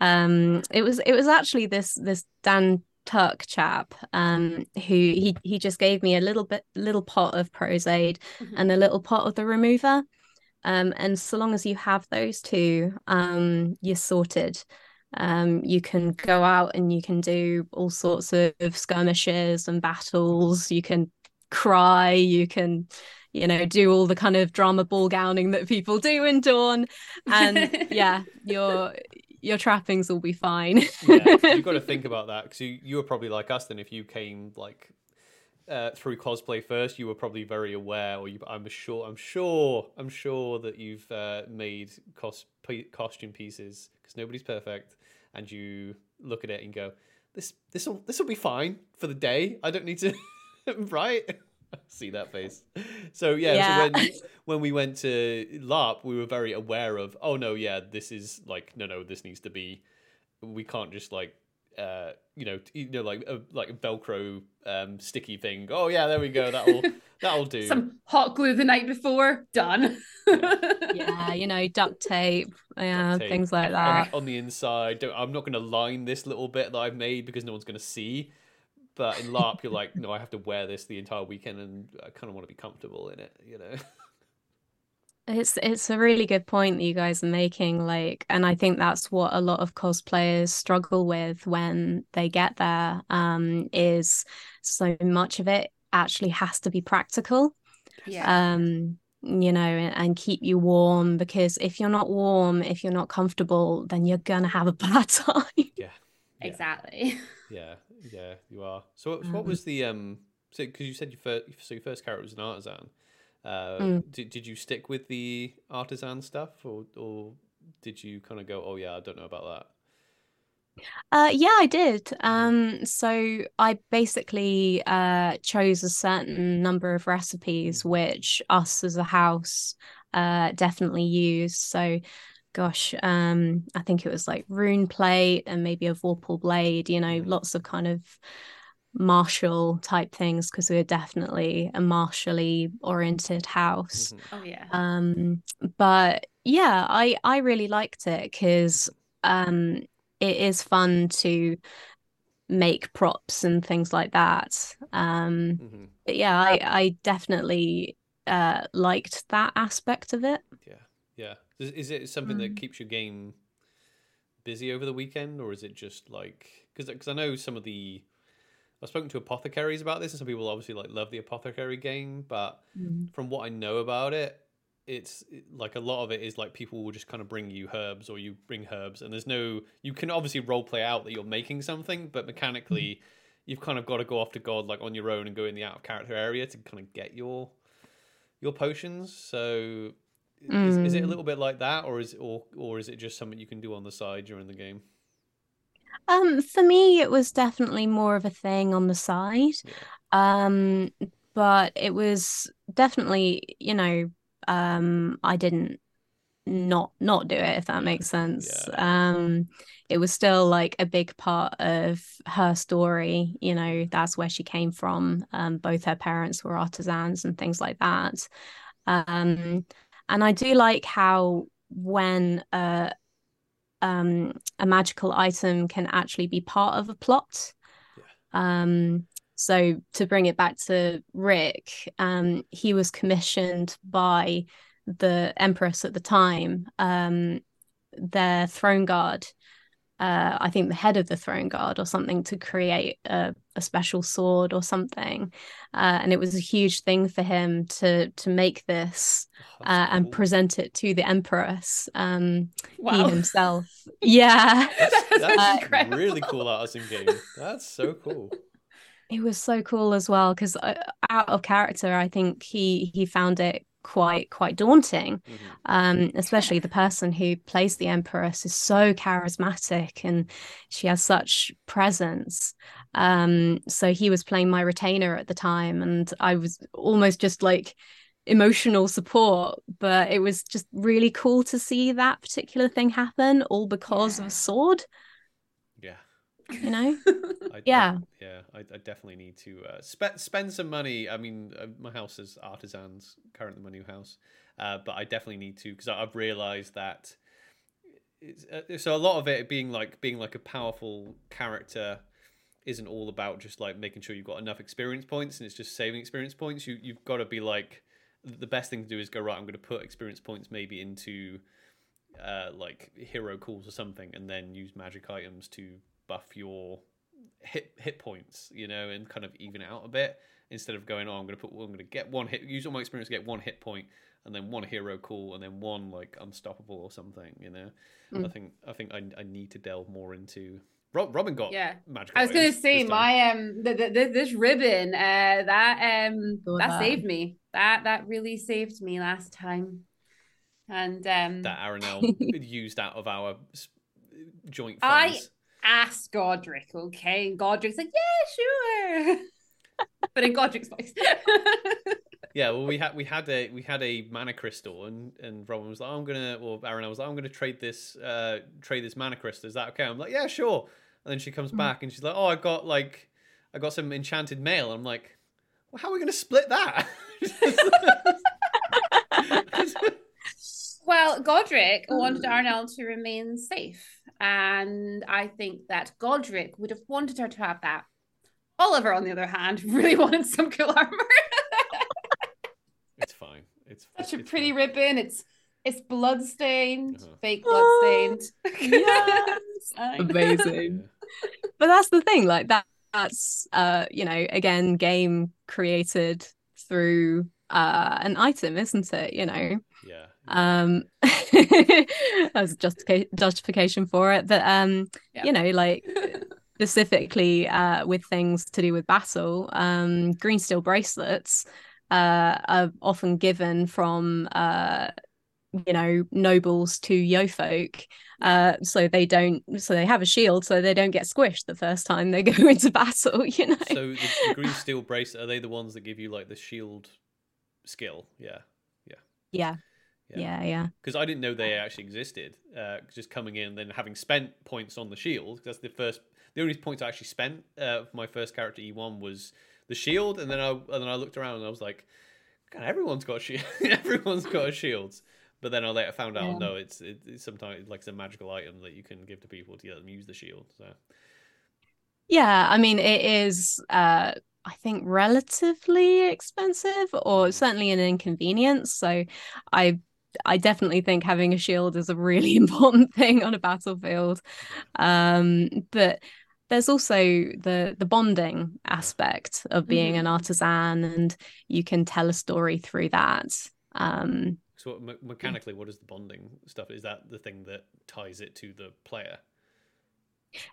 Um it was it was actually this this Dan Tuck chap um, who he he just gave me a little bit little pot of Pros-Aide mm-hmm. and a little pot of the remover. Um, and so long as you have those two, um, you're sorted. Um, you can go out and you can do all sorts of skirmishes and battles. You can cry. You can, you know, do all the kind of drama ball gowning that people do in Dawn. And yeah, you're your trappings will be fine. yeah, you've got to think about that because you, you were probably like us then if you came like uh, through cosplay first, you were probably very aware, or you, I'm sure, I'm sure, I'm sure that you've uh, made cos- costume pieces because nobody's perfect, and you look at it and go, "This, this will, this will be fine for the day. I don't need to, right?" See that face. So yeah, yeah. so when when we went to LARP, we were very aware of, oh no, yeah, this is like no no, this needs to be we can't just like uh you know you know like a like a velcro um sticky thing. Oh yeah, there we go. That'll that'll do. Some hot glue the night before, done. yeah, you know, duct tape, yeah, duct tape. things like that. On, on the inside, I'm not going to line this little bit that I've made because no one's going to see. But in LARP, you're like, no, I have to wear this the entire weekend, and I kind of want to be comfortable in it, you know. It's it's a really good point that you guys are making, like, and I think that's what a lot of cosplayers struggle with when they get there. Um, is so much of it actually has to be practical. Yeah. Um, you know, and keep you warm because if you're not warm, if you're not comfortable, then you're gonna have a bad time. Yeah. yeah. Exactly. Yeah, yeah, you are. So, what, what was the um? So, because you said your first, so your first character was an artisan. Uh, mm. did did you stick with the artisan stuff, or or did you kind of go, oh yeah, I don't know about that? Uh, yeah, I did. Mm-hmm. Um, so I basically uh, chose a certain number of recipes, mm-hmm. which us as a house uh, definitely use. So gosh, um, I think it was like rune plate and maybe a vorpal blade, you know, mm. lots of kind of martial type things because we are definitely a martially oriented house. Mm-hmm. Oh yeah. Um, but yeah, I I really liked it because um it is fun to make props and things like that. Um, mm-hmm. But yeah, I, I definitely uh, liked that aspect of it. Yeah, yeah. Is, it something mm. that keeps your game busy over the weekend, or is it just like because because I know some of the I've spoken to apothecaries about this, and some people obviously like love the apothecary game, but mm. from what I know about it, it's like a lot of it is like people will just kind of bring you herbs or you bring herbs and there's no you can obviously role play out that you're making something but mechanically mm-hmm. you've kind of got to go off to god like on your own and go in the out of character area to kind of get your your potions so mm. is, is, it a mm. little bit like that or is or or is it just something you can do on the side during the game um for me it was definitely more of a thing on the side yeah. um but it was definitely you know um I didn't not not do it if that makes sense yeah. um it was still like a big part of her story you know that's where she came from um both her parents were artisans and things like that um and i do like how when a um a magical item can actually be part of a plot yeah. um so to bring it back to Rick, um, he was commissioned by the Empress at the time, um, their throne guard. Uh, I think the head of the throne guard or something to create a, a special sword or something, uh, and it was a huge thing for him to to make this oh, uh, cool. and present it to the empress. Um, wow. He himself, yeah, that's, that's really cool art in game. That's so cool it was so cool as well because uh, out of character i think he he found it quite quite daunting mm-hmm. um especially the person who plays the empress is so charismatic and she has such presence um so he was playing my retainer at the time and i was almost just like emotional support but it was just really cool to see that particular thing happen all because yeah. of a sword you know? I, yeah. I, yeah I, I, definitely need to uh, spe- spend some money. I mean uh, my house is artisans currently my new house uh, but i definitely need to because i've realized that uh, so a lot of it being like being like a powerful character isn't all about just like making sure you've got enough experience points and it's just saving experience points. You you've got to be like the best thing to do is go right i'm going to put experience points maybe into uh, like hero calls or something and then use magic items to buff your hit hit points, you know, and kind of even out a bit instead of going, oh, I'm gonna put, I'm gonna get one hit, use all my experience to get one hit point, and then one hero call, and then one like unstoppable or something, you know. Mm. I think I think I, I need to delve more into. Robin got yeah. Magic I was gonna say my um the, the, this ribbon uh that um that, that saved me that that really saved me last time, and um that Aranel used out of our joint funds. I ask Godric, okay? And Godric's like, yeah, sure. but in Godric's voice. yeah, well, we had we had a we had a mana crystal, and and Robin was like, oh, I'm gonna, or Aaron, I was like, I'm gonna trade this uh trade this mana crystal. Is that okay? I'm like, yeah, sure. And then she comes mm. back and she's like, oh, I got like I got some enchanted mail. I'm like, well, how are we gonna split that? well, Godric wanted Aranel to remain safe. And I think that Godric would have wanted her to have that. Oliver, on the other hand, really wanted some cool armor. it's fine. It's such it's, a pretty fine. ribbon. It's it's bloodstained, uh-huh. fake bloodstained. Oh, yes. Amazing. But that's the thing, like that that's uh, you know, again, game created through uh an item, isn't it? You know. Um as justification justification for it. But um, yeah. you know, like specifically uh, with things to do with battle, um, green steel bracelets uh, are often given from uh, you know nobles to Yeofolk uh so they don't so they have a shield so they don't get squished the first time they go into battle you know? So the, the green steel bracelet are they the ones that give you like the shield skill? Yeah. Yeah. Yeah yeah, yeah. Because I didn't know they actually existed. Uh, just coming in and then having spent points on the shield. That's the first, the only points I actually spent uh, for my first character E1 was the shield, and then I and then I looked around and I was like, God, everyone's got shield. everyone's got a shield. But then I later found out Yeah. no, it's it, it's sometimes like it's a magical item that you can give to people to get them use the shield. So Yeah, I mean, it is, uh, I think, relatively expensive or certainly an inconvenience. So I I definitely think having a shield is a really important thing on a battlefield. Um, but there's also the the bonding aspect of being an artisan, and you can tell a story through that. Um, so me- mechanically, what is the bonding stuff? Is that the thing that ties it to the player?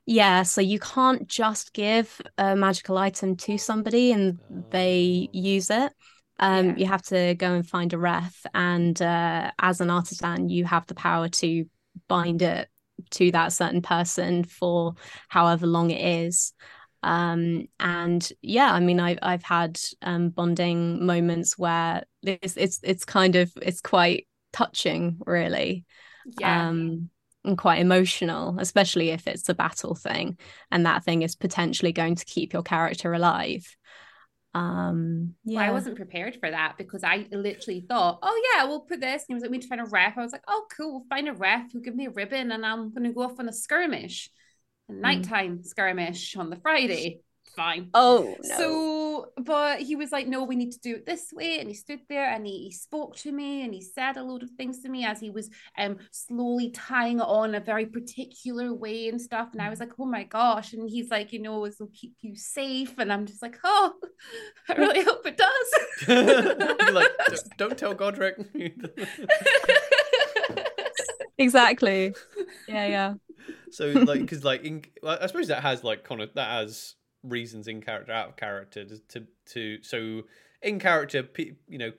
Yeah, so you can't just give a magical item to somebody and they Oh. use it. Um, Yeah. you have to go and find a ref, and uh, as an artisan, you have the power to bind it to that certain person for however long it is. Um, and yeah, I mean, I've I've had um, bonding moments where it's it's it's kind of it's quite touching, really Yeah. um and quite emotional especially if it's a battle thing and that thing is potentially going to keep your character alive um Well, I wasn't prepared for that because I literally thought, oh yeah, we'll put this. And he was like, we need to find a ref. I was like, oh cool, we'll find a ref who'll give me a ribbon and I'm gonna go off on a skirmish. A nighttime skirmish on the Friday. Fine. oh no So, but he was like, no, we need to do it this way. And he stood there and he, he spoke to me and he said a load of things to me as he was um slowly tying it on a very particular way and stuff. And I was like, oh my gosh. And he's like, you know, this will keep you safe. And I'm just like, oh, I really hope it does. Like, "Don't- don't tell Godric. exactly yeah yeah so like because like in i suppose that has like kind of that has reasons in character out of character to to, to so in character you know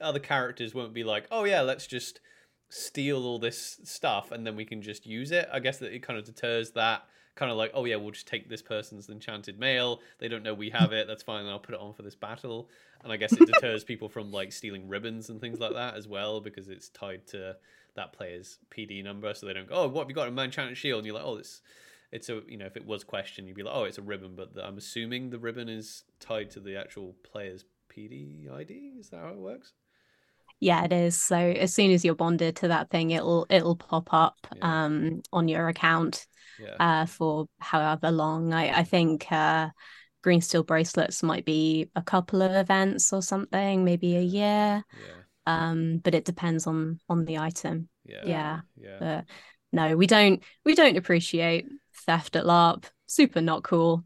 other characters won't be like oh yeah let's just steal all this stuff and then we can just use it i guess that it kind of deters that kind of like oh yeah we'll just take this person's enchanted mail they don't know we have it that's fine i'll put it on for this battle and i guess it deters people from like stealing ribbons and things like that as well because it's tied to that player's PD number, so they don't go, "Oh, what have you got? A man enchanted shield?" And you're like, "Oh, this." It's a you know if it was questioned, you'd be like, "Oh, it's a ribbon," but the, I'm assuming the ribbon is tied to the actual player's PD ID. Is that how it works? yeah it is so as soon as you're bonded to that thing it'll it'll pop up Yeah. um on your account Yeah. uh for however long i i think uh green steel bracelets might be a couple of events or something maybe a year yeah. um but it depends on on the item Yeah. yeah Yeah. but no we don't we don't appreciate theft at larp super not cool.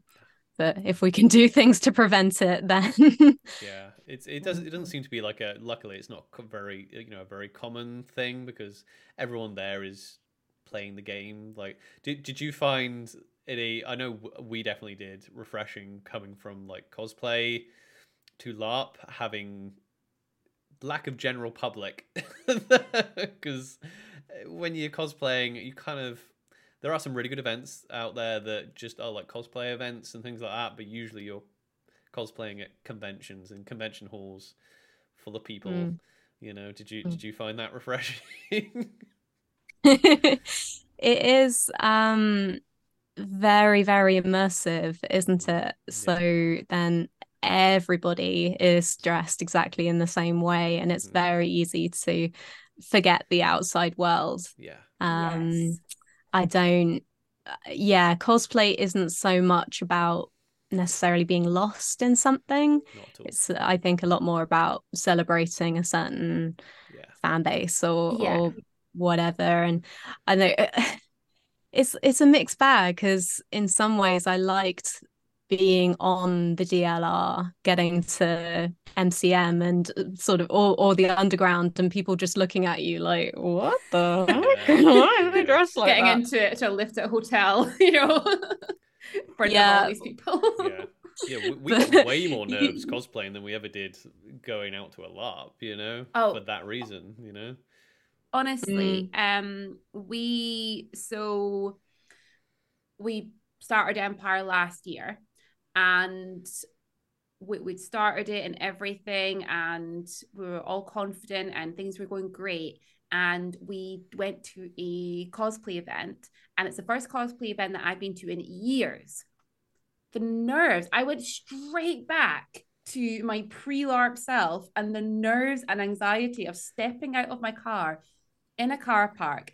But if we can do things to prevent it then yeah it's it doesn't it doesn't seem to be like a luckily it's not very you know a very common thing because everyone there is playing the game. Like did, did you find it a i know we definitely did refreshing coming from like cosplay to larp having lack of general public. Because uh, when you're cosplaying you kind of there are some really good events out there that just are like cosplay events and things like that but usually you're cosplaying at conventions and convention halls full of people Mm. you know did you Mm. did you find that refreshing it is um very very immersive isn't it so then everybody is dressed exactly in the same way and it's Mhm. very easy to forget the outside world yeah um Yes. I don't uh, yeah cosplay isn't so much about necessarily being lost in something. Not at all. It's i think a lot more about celebrating a certain yeah. fan base or Yeah. or whatever. And i know it's it's a mixed bag because in some ways i liked being on the dlr getting to mcm and uh, sort of or, or the underground and people just looking at you like what the heck? Why are they dressed like Getting that? into to a lift at a hotel, you know, in front of Yeah. all these people. yeah yeah we, we But- got way more nerves cosplaying than we ever did going out to a larp you know Oh. for that reason you know honestly um we so we started empire last year and we, we'd started it and everything and we were all confident and things were going great and we went to a cosplay event and it's the first cosplay event that i've been to in years the nerves i went straight back to my pre-LARP self and the nerves and anxiety of stepping out of my car in a car park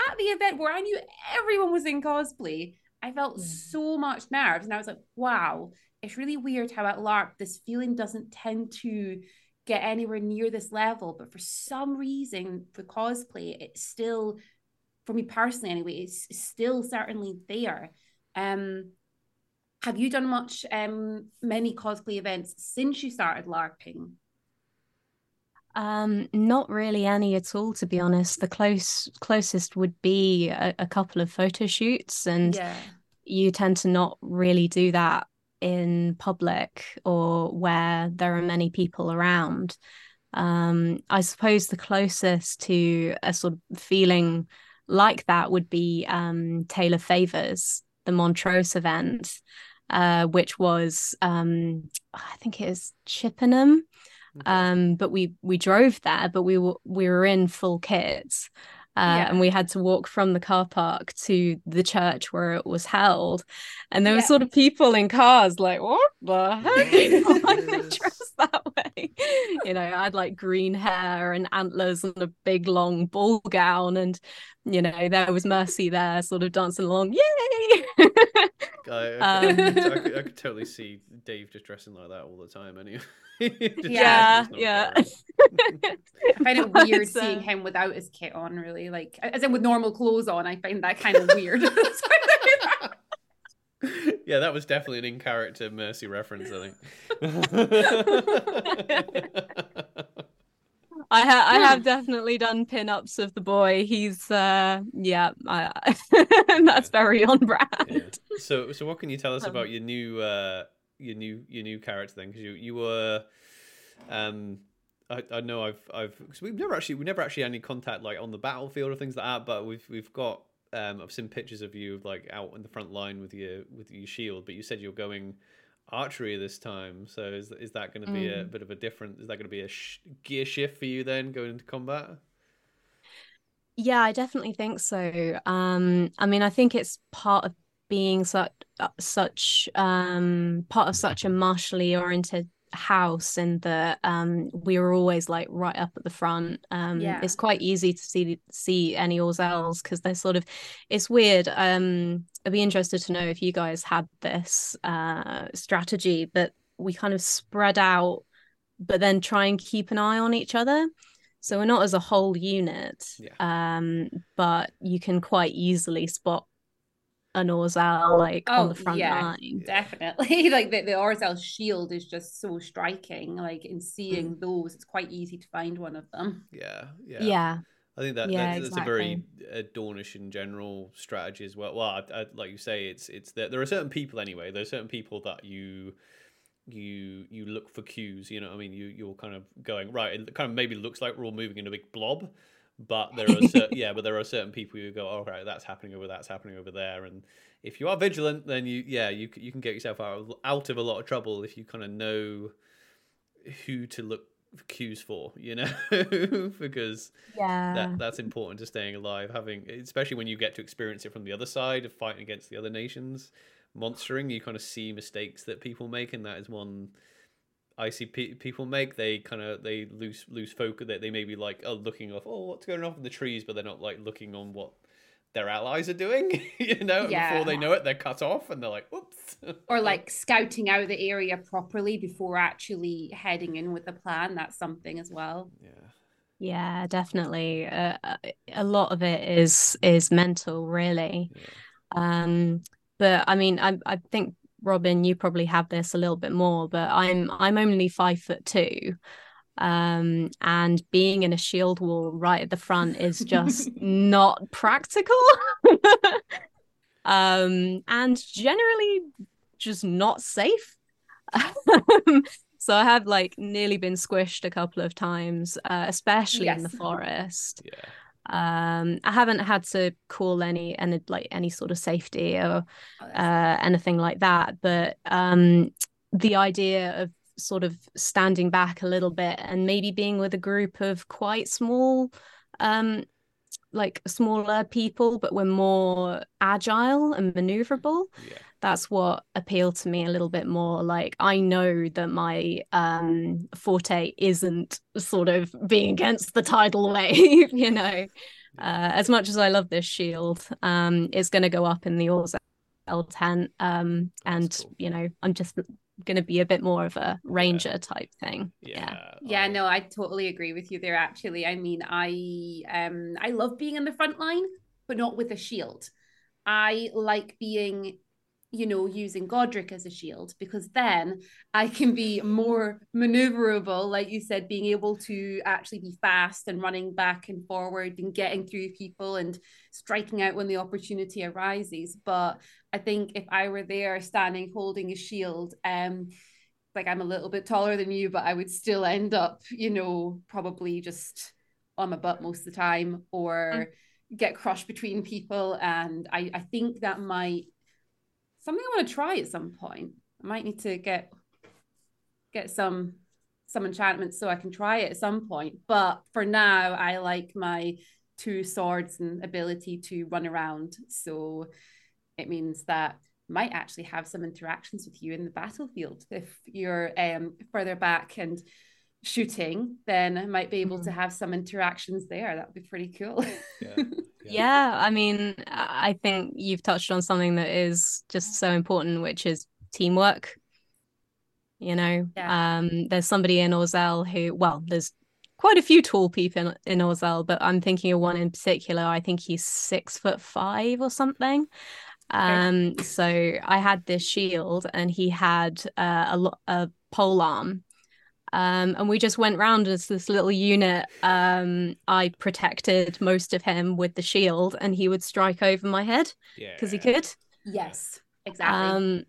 at the event where I knew everyone was in cosplay. I felt mm. so much nerves, and I was like, "Wow, it's really weird how at LARP this feeling doesn't tend to get anywhere near this level, but for some reason, for cosplay, it's still, for me personally anyway, it's still certainly there." Um, have you done much um many cosplay events since you started LARPing? Um, not really any at all, to be honest. The close closest would be a, a couple of photo shoots, and yeah. You tend to not really do that in public or where there are many people around. Um, I suppose the closest to a sort of feeling like that would be um, Taylor Favors, the Montrose event, uh, which was um, I think it is Chippenham um, but we we drove there, but we were we were in full kits. Uh, yeah. and we had to walk from the car park to the church where it was held. And there yeah. were sort of people in cars like, what the heck? Why they dress that way? You know, I had like green hair and antlers and a big long ball gown. And, you know, there was Mercy there sort of dancing along. Yay! I, I, um, I, could, I could totally see Dave just dressing like that all the time anyway. Yeah, yeah. I find it weird seeing him without his kit on, really. Like, as in with normal clothes on, I find that kind of weird. yeah, that was definitely an in character Mercy reference, I think. I ha- I have definitely done pin-ups of the boy. He's uh yeah, I, that's very on brand. Yeah. So so what can you tell us um, about your new uh your new your new character then because you you were um I, I know I've I've because we've never actually we never actually had any contact like on the battlefield or things like that but we've we've got um I've seen pictures of you like out in the front line with your with your shield but you said you're going archery this time so is is that going to be mm. a bit of a different is that going to be a sh- gear shift for you then going into combat yeah i definitely think so um i mean i think it's part of being such uh, such um part of such a martially oriented house and that um we were always like right up at the front um yeah. it's quite easy to see see any else because they're sort of it's weird um i'd be interested to know if you guys had this uh strategy but we kind of spread out but then try and keep an eye on each other so we're not as a whole unit yeah. um but you can quite easily spot an Orzhel like oh, on the front yeah, line. Definitely. like the, the Orzhel shield is just so striking. Like in seeing mm. those, it's quite easy to find one of them. Yeah. Yeah. Yeah. I think that, yeah, that that's exactly. a very uh, Dawnish in general strategy as well. Well, I, I, like you say, it's it's there. There are certain people anyway. There are certain people that you you you look for cues. You know, I mean, you you're kind of going right. It kind of maybe looks like we're all moving in a big blob, but there are certain, yeah, but there are certain people who go, all right, that's happening over, that's happening over there, and if you are vigilant, then you, yeah, you you can get yourself out out of a lot of trouble if you kind of know who to look for cues for, you know, because yeah, that that's important to staying alive. Having, especially when you get to experience it from the other side of fighting against the other nations, monstering, you kind of see mistakes that people make, and that is one I see pe- people make they kind of they lose lose focus that they may be like oh looking off oh what's going on in the trees? But they're not like looking on what their allies are doing you know? Yeah. before they know it they're cut off and they're like oops or like scouting out the area properly before actually heading in with the plan that's something as well. Yeah. Yeah definitely. Uh, a lot of it is is mental really. Yeah. um but i mean i i think Robin, you probably have this a little bit more, but I'm I'm only five foot two. Um, and being in a shield wall right at the front is just not practical. um, and generally just not safe. so I have like nearly been squished a couple of times, uh, especially yes. in the forest. Yeah um i haven't had to call any any like any sort of safety or oh, uh, anything like that but um the idea of sort of standing back a little bit and maybe being with a group of quite small um like smaller people, but we're more agile and maneuverable. Yeah. That's what appealed to me a little bit more. Like I know that my um forte isn't sort of being against the tidal wave, you know. Uh, as much as I love this shield, um, it's going to go up in the L10, um, and cool. you know, I'm just going to be a bit more of a ranger type thing. Yeah. Yeah, Oh, no, I totally agree with you there actually. I mean, I um I love being in the front line, but not with a shield. I like being you know, using Godric as a shield because then I can be more maneuverable, like you said, being able to actually be fast and running back and forward and getting through people and striking out when the opportunity arises. But I think if I were there standing holding a shield, um, like I'm a little bit taller than you, but I would still end up, you know, probably just on my butt most of the time or get crushed between people. And I, I think that might something I want to try at some point. I might need to get get some some enchantments so I can try it at some point. But for now, I like my two swords and ability to run around. So it means that might actually have some interactions with you in the battlefield if you're um, further back and shooting then i might be able to Mm. have some interactions there that would be pretty cool Yeah. Yeah, I mean, I I think you've touched on something that is just so important, which is teamwork. You know, Yeah. um, there's somebody in Orzel who, well, there's quite a few tall people in, in Orzel, but I'm thinking of one in particular. I think he's six foot five or something. Um, so I had this shield, and he had uh, a lot a pole arm. Um, and we just went round as this little unit. Um, I protected most of him with the shield, and he would strike over my head Yeah. because he could. yes exactly Um,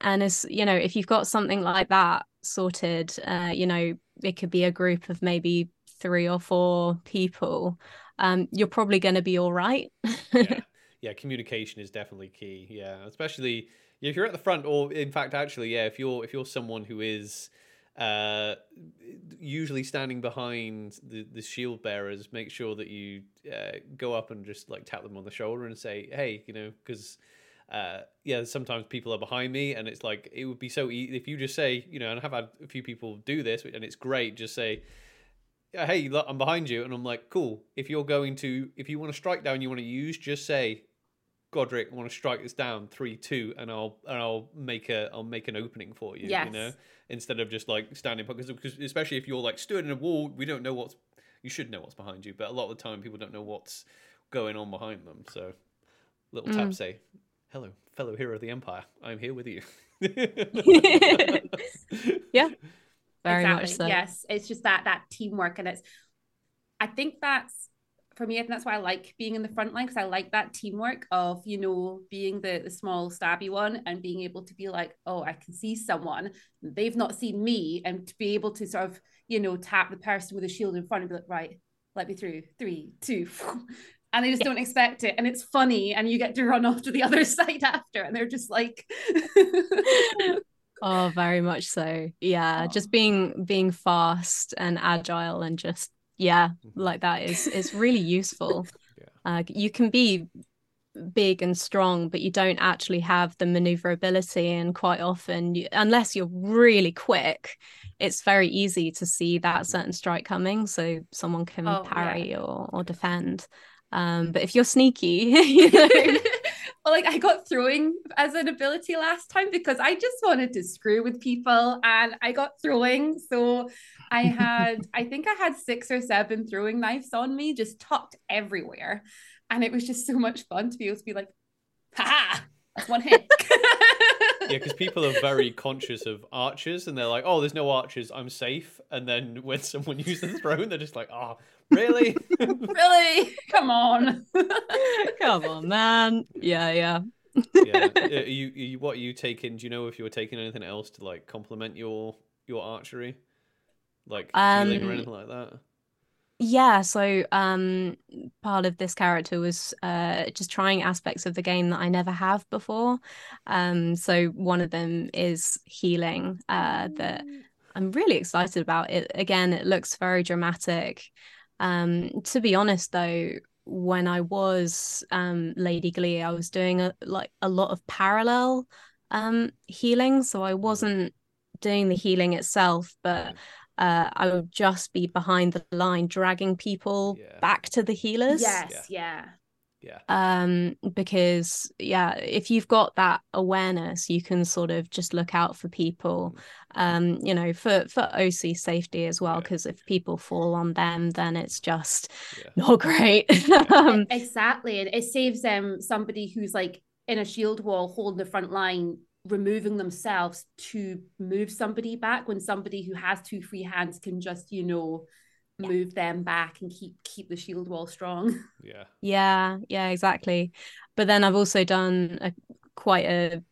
and as you know, if you've got something like that sorted, uh, you know, it could be a group of maybe three or four people. Um, you're probably going to be all right. yeah. yeah, communication is definitely key. Yeah, especially if you're at the front, or in fact, actually, yeah, if you're if you're someone who is uh usually standing behind the the shield bearers make sure that you uh, go up and just like tap them on the shoulder and say hey you know because uh yeah sometimes people are behind me and it's like it would be so easy if you just say you know and i've had a few people do this and it's great just say hey look i'm behind you and i'm like cool if you're going to if you want to strike down you want to use just say godric i want to strike this down three two and i'll and i'll make a i'll make an opening for you yes you know instead of just like standing because, because especially if you're like stood in a wall we don't know what's you should know what's behind you but a lot of the time people don't know what's going on behind them so little tap Mm. say hello fellow hero of the empire i'm here with you Yeah. Very much exactly. so. Yes, it's just that that teamwork, and it's. I think that's for me. I think that's why I like being in the front line because I like that teamwork of you know being the the small stabby one and being able to be like, oh, I can see someone they've not seen me, and to be able to sort of you know tap the person with a shield in front and be like, right, let me through, three, two. And they just don't expect it, and it's funny, and you get to run off to the other side after, and they're just like, Oh, very much so. Yeah, Oh. just being being fast and agile and just yeah, like that is is really useful. Yeah. Uh, you can be big and strong, but you don't actually have the maneuverability, and quite often, you, unless you're really quick, it's very easy to see that certain strike coming, so someone can Oh, yeah. parry or or defend. Um, but if you're sneaky, you know, well, like I got throwing as an ability last time because I just wanted to screw with people and I got throwing. So I had, I think I had six or seven throwing knives on me, just tucked everywhere. And it was just so much fun to be able to be like, ha that's one hit. yeah because people are very conscious of archers and they're like oh there's no archers i'm safe and then when someone uses the throne they're just like oh really really? Come on. come on, man. Yeah, yeah. yeah Uh, are you, are you what are you taking do you know if you were taking anything else to like complement your your archery like healing or Um, anything like that Yeah, so um part of this character was uh just trying aspects of the game that I never have before. Um so one of them is healing uh that I'm really excited about it. Again, it looks very dramatic. Um to be honest though, when I was um, Lady Glee, I was doing a like a lot of parallel um, healing, so I wasn't doing the healing itself, but uh, I would just be behind the line, dragging people Yeah. back to the healers. Yes, yeah. Yeah. Um, because yeah, if you've got that awareness, you can sort of just look out for people. Um, you know, for for OC safety as well, Yeah. because if people fall on them, then it's just Yeah. not great. um, Exactly. And it saves them somebody who's like in a shield wall holding the front line, removing themselves to move somebody back when somebody who has two free hands can just, you know, Yeah. move them back and keep keep the shield wall strong. Yeah. Yeah, yeah, exactly. But then I've also done a quite a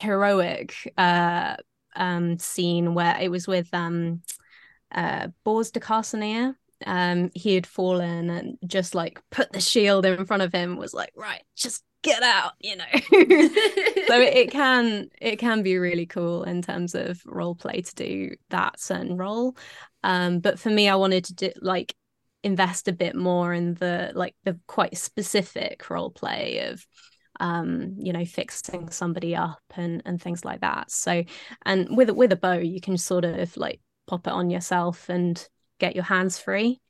heroic uh um scene where it was with um uh Bors de Carceneer. Um he had fallen and just like put the shield in front of him was like, right, just get out, you know. so it, it can it can be really cool in terms of role play to do that certain role. Um but for me I wanted to do like invest a bit more in the like the quite specific role play of um you know fixing somebody up and and things like that so and with with a bow you can sort of like pop it on yourself and get your hands free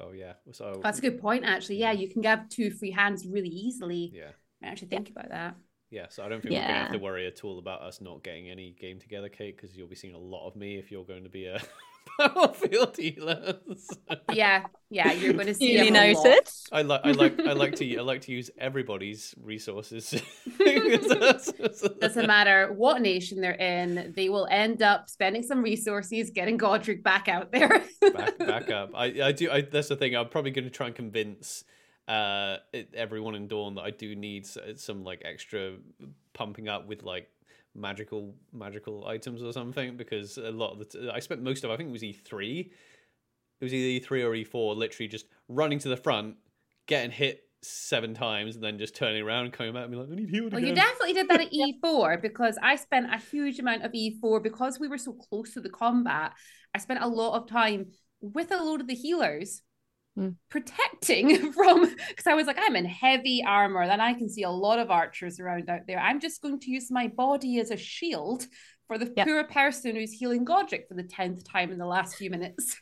Oh yeah. So That's a good point, actually. Yeah, you can have two free hands really easily. Yeah. I actually think about that. Yeah, so I don't think we're gonna have to worry at all about us not getting any game together, Kate, because you'll be seeing a lot of me if you're going to be a battlefield healer. Yeah, yeah, you're going to see Duly him a lot. noted. I like I like I like to I like to use everybody's resources. Doesn't Doesn't matter what nation they're in, they will end up spending some resources getting Godric back out there. back back up. I I do. I, that's the thing. I'm probably going to try and convince uh everyone in Dawn that I do need some like extra pumping up with like magical magical items or something because a lot of the t- I spent most of I think it was E3. It was either E3 or E4, literally just running to the front, getting hit seven times, and then just turning around and coming back and be like, I need healed Well, again. you definitely did that at E4 because I spent a huge amount of E4 because we were so close to the combat. I spent a lot of time with a load of the healers Hmm. protecting from because I was like, I'm in heavy armor, then I can see a lot of archers around out there. I'm just going to use my body as a shield for the Yep. poor person who's healing Godric for the tenth time in the last few minutes.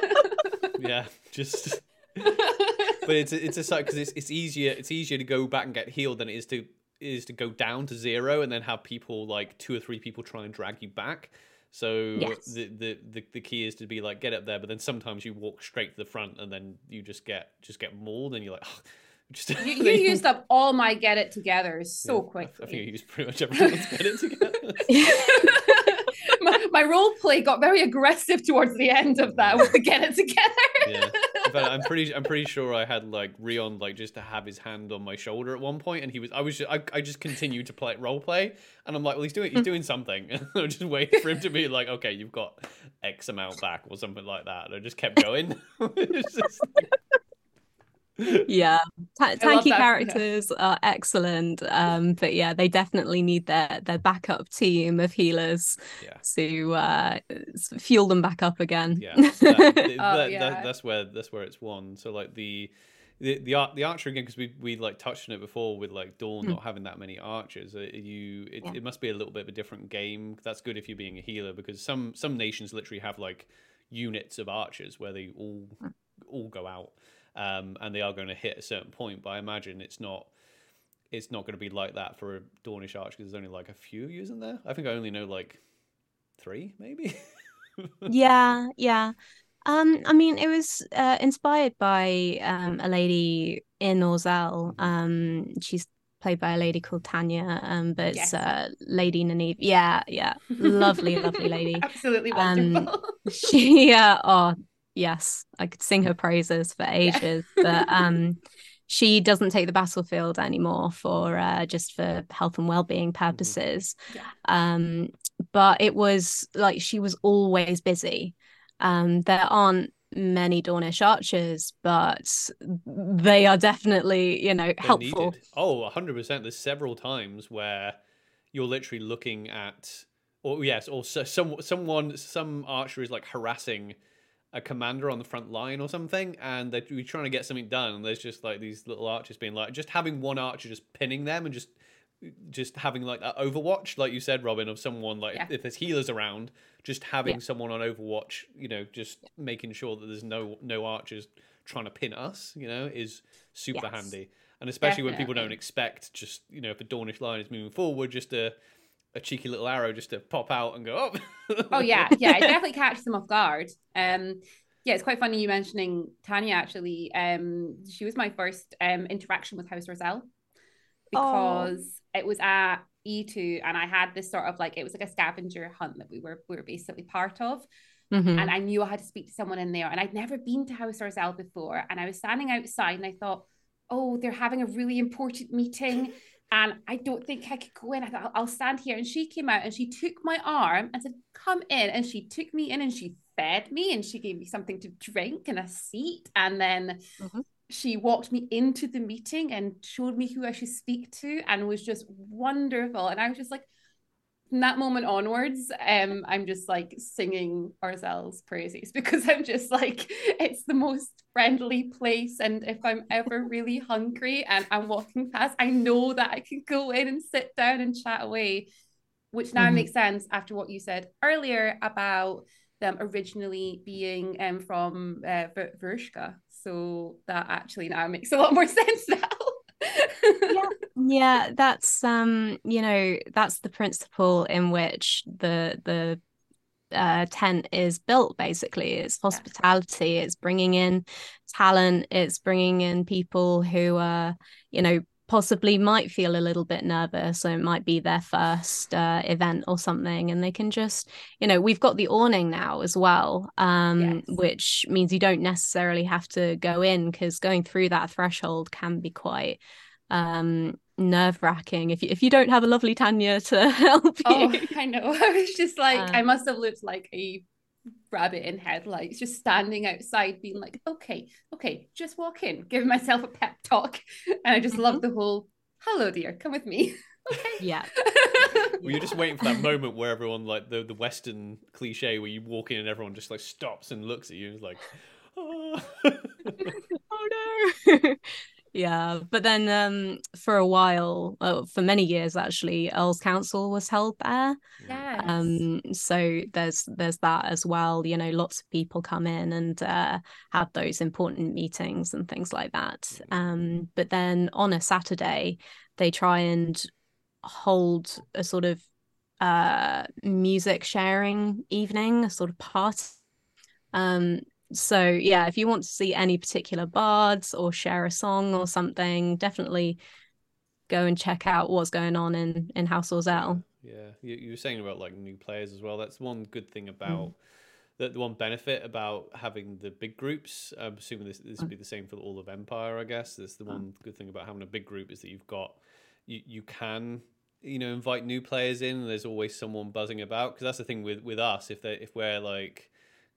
yeah, just. but it's it's a because it's it's easier it's easier to go back and get healed than it is to is to go down to zero and then have people like two or three people try and drag you back. So Yes. the, the the the key is to be like get up there, but then sometimes you walk straight to the front and then you just get just get mauled and you're like. just you, you used up all my get it together so Yeah, I- I, think you used pretty much everyone's get it together. my, my role play got very aggressive towards the end of that the get it together. yeah, but I'm pretty I'm pretty sure I had like Rion like just to have his hand on my shoulder at one point, and he was I was just, I, I just continued to play role play, and I'm like, well, he's doing he's doing something. I just waiting for him to be like, okay, you've got X amount back or something like that. And I just kept going. It's just like- yeah Ta- tanky that. characters are excellent um but yeah they definitely need their their backup team of healers yeah. to uh fuel them back up again Yeah, that, that- Oh, that- yeah. that's where that's where it's won. So like the the the, ar- the archer again because we we like touched on it before with like Dawn Hmm. not having that many archers. Uh, you it, Yeah. it must be a little bit of a different game. That's good if you're being a healer because some some nations literally have like units of archers where they all Hmm. all go out um, and they are going to hit a certain point. But I imagine it's not. It's not going to be like that for a Dawnish arch because there's only like a few using there. I think I only know like three, maybe. yeah yeah um i mean it was uh inspired by um a lady in Orzel um she's played by a lady called Tanya um but it's Yes. uh Lady Naneve yeah yeah lovely lovely lady Absolutely Um, wonderful. she uh, oh yes i could sing her praises for ages but um she doesn't take the battlefield anymore for uh just for health and well-being purposes Yeah. um but it was like she was always busy um there aren't many Dawnish archers but they are definitely you know They're helpful needed. Oh, 100%. There's several times where you're literally looking at, or yes, or so, some someone, some archer is like harassing a commander on the front line or something, and they're trying to get something done, and there's just like these little archers being like, just having one archer just pinning them and just just having like that overwatch like you said robin of someone like yeah. if there's healers around just having yeah. someone on overwatch you know just yeah. making sure that there's no no archers trying to pin us you know is super yes. handy and especially Definitely. when people don't expect just you know if a Dawnish line is moving forward just a a cheeky little arrow just to pop out and go up oh. yeah yeah it definitely catches them off guard um yeah it's quite funny you mentioning tanya actually um she was my first um interaction with house Orzel because oh. it was at E2 and I had this sort of like it was like a scavenger hunt that we were we were basically part of. Mm-hmm. And I knew I had to speak to someone in there. And I'd never been to House Orzel before. And I was standing outside and I thought, oh, they're having a really important meeting. And I don't think I could go in. I thought, I'll stand here. And she came out and she took my arm and said, come in. And she took me in and she fed me and she gave me something to drink and a seat. And then mm-hmm. she walked me into the meeting and showed me who I should speak to and was just wonderful. And I was just like, from that moment onwards, um, I'm just like singing ourselves praises because I'm just like, it's the most friendly place. And if I'm ever really hungry and I'm walking past, I know that I can go in and sit down and chat away, which now mm-hmm. makes sense after what you said earlier about them originally being um, from uh, Varushka. So that actually now makes a lot more sense now yeah that's um you know that's the principle in which the the uh, tent is built basically. It's hospitality. It's bringing in talent. It's bringing in people who are you know possibly might feel a little bit nervous so it might be their first uh, event or something. And they can just you know we've got the awning now as well um, yes. which means you don't necessarily have to go in because going through that threshold can be quite um, nerve wracking if you, if you don't have a lovely Tanya to help you. Oh, I know. I was just like, um, I must have looked like a rabbit in headlights, just standing outside, being like, okay, okay, just walk in, giving myself a pep talk. And I just mm-hmm. love the whole, hello, dear, come with me. okay. Yeah. well, you're just waiting for that moment where everyone, like the, the Western cliche where you walk in and everyone just like stops and looks at you and is like, oh, oh no. Yeah, but then um, for a while, uh, for many years actually, Earl's Council was held there. Yes. Um, so there's there's that as well. You know, lots of people come in and uh, have those important meetings and things like that. Um, but then on a Saturday, they try and hold a sort of uh, music sharing evening, a sort of party. Um, so yeah if you want to see any particular bards or share a song or something definitely go and check out what's going on in in house Orzel yeah you, you were saying about like new players as well. That's one good thing about mm. the, the one benefit about having the big groups. I'm assuming this this would be the same for all of empire i guess. That's the one good thing about having a big group is that you've got you, you can you know invite new players in there's always someone buzzing about. Because that's the thing with with us if they if we're like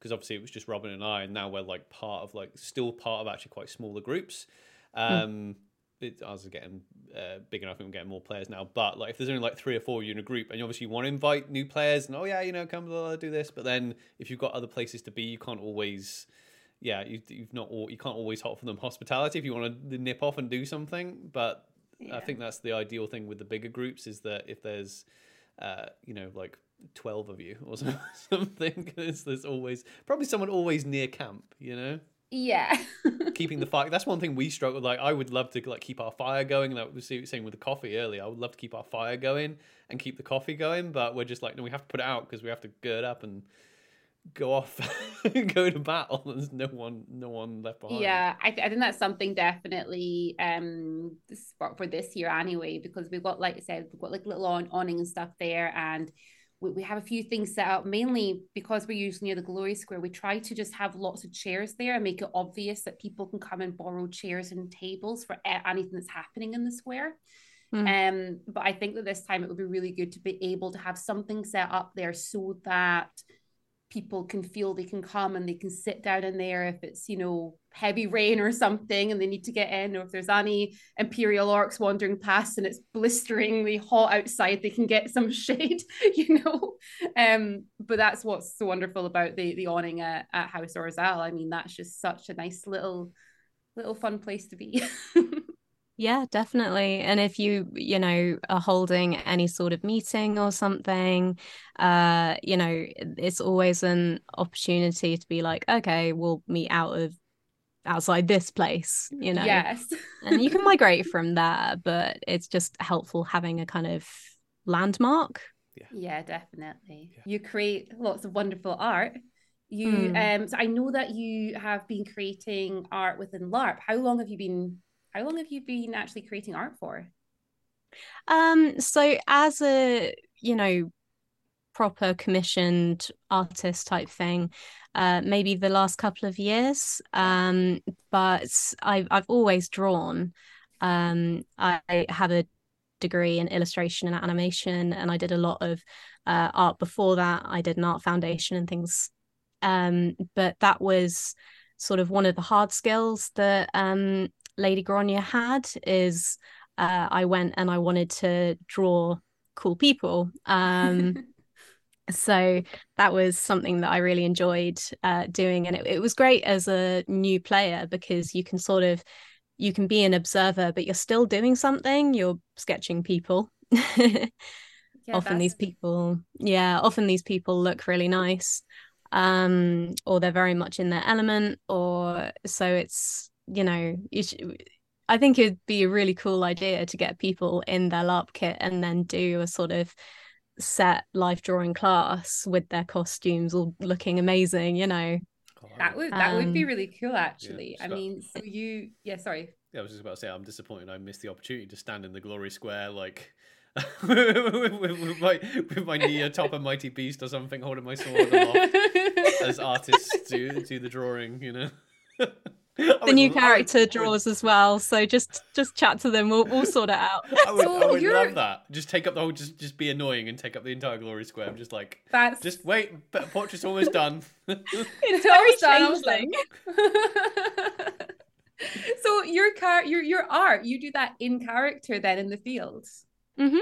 because obviously it was just Robin and I, and now we're like part of like still part of actually quite smaller groups. Hmm. Um, mm. it, ours are getting uh, big enough, and we're getting more players now. But like, if there's only like three or four of you in a group, and you obviously want to invite new players, and oh yeah, you know, come blah, do this. But then if you've got other places to be, you can't always. Yeah, you, you've not all, you can't always offer them hospitality if you want to nip off and do something. But yeah. I think that's the ideal thing with the bigger groups is that if there's, uh, you know, like 12 of you or something because there's always probably someone always near camp you know? Yeah. Keeping the fire that's one thing we struggle like i would love to like keep our fire going like we were saying with the coffee earlier i would love to keep our fire going and keep the coffee going but we're just like no we have to put it out because we have to gird up and go off and go to battle. There's no one no one left behind. Yeah I, th- I think that's something definitely um for, for this year anyway because we've got like i said we've got like little on awning and stuff there and we, we have a few things set up mainly because we're usually near the glory square we try to just have lots of chairs there and make it obvious that people can come and borrow chairs and tables for anything that's happening in the square mm. um but i think that this time it would be really good to be able to have something set up there so that people can feel they can come and they can sit down in there if it's you know heavy rain or something and they need to get in or if there's any imperial orcs wandering past and it's blisteringly hot outside they can get some shade you know? Um but that's what's so wonderful about the the awning at, at house Orzel. I mean that's just such a nice little little fun place to be. Yeah, definitely. And if you, you know, are holding any sort of meeting or something, uh, you know, it's always an opportunity to be like, okay, we'll meet out of outside this place, you know. yes And you can migrate from there, but it's just helpful having a kind of landmark. yeah definitely Yeah. you create lots of wonderful art you Mm. um so i know that you have been creating art within larp how long have you been how long have you been actually creating art for Um, so as a, you know, proper commissioned artist type thing, uh, maybe the last couple of years. Um, but I've I've always drawn. Um, I have a degree in illustration and animation, and I did a lot of uh, art before that. I did an art foundation and things. Um, but that was sort of one of the hard skills that um, Lady Gronya had is uh, I went and I wanted to draw cool people. Um, so that was something that I really enjoyed uh, doing, and it, it was great as a new player because you can sort of you can be an observer, but you're still doing something. You're sketching people. Yeah, often these people, yeah, often these people look really nice, um, or they're very much in their element, or so it's you know you sh- I think it'd be a really cool idea to get people in their LARP kit and then do a sort of set life drawing class with their costumes all looking amazing, you know. Oh, that would- would that would be Um, really cool actually i so- mean so you yeah sorry Yeah, I was just about to say I'm disappointed I missed the opportunity to stand in the glory square like with, with- with my with my knee atop a mighty beast or something, holding my sword aloft as artists do do the drawing. You know. The new character draws as well, so just just chat to them. We'll we'll sort it out. I would, I would love that. Just take up the whole, just just be annoying and take up the entire glory square. I'm just like, that's just wait, but portrait's almost done. It's Almost very done, almost done. changeling. so your car your your art you do that in character then in the fields mm-hmm.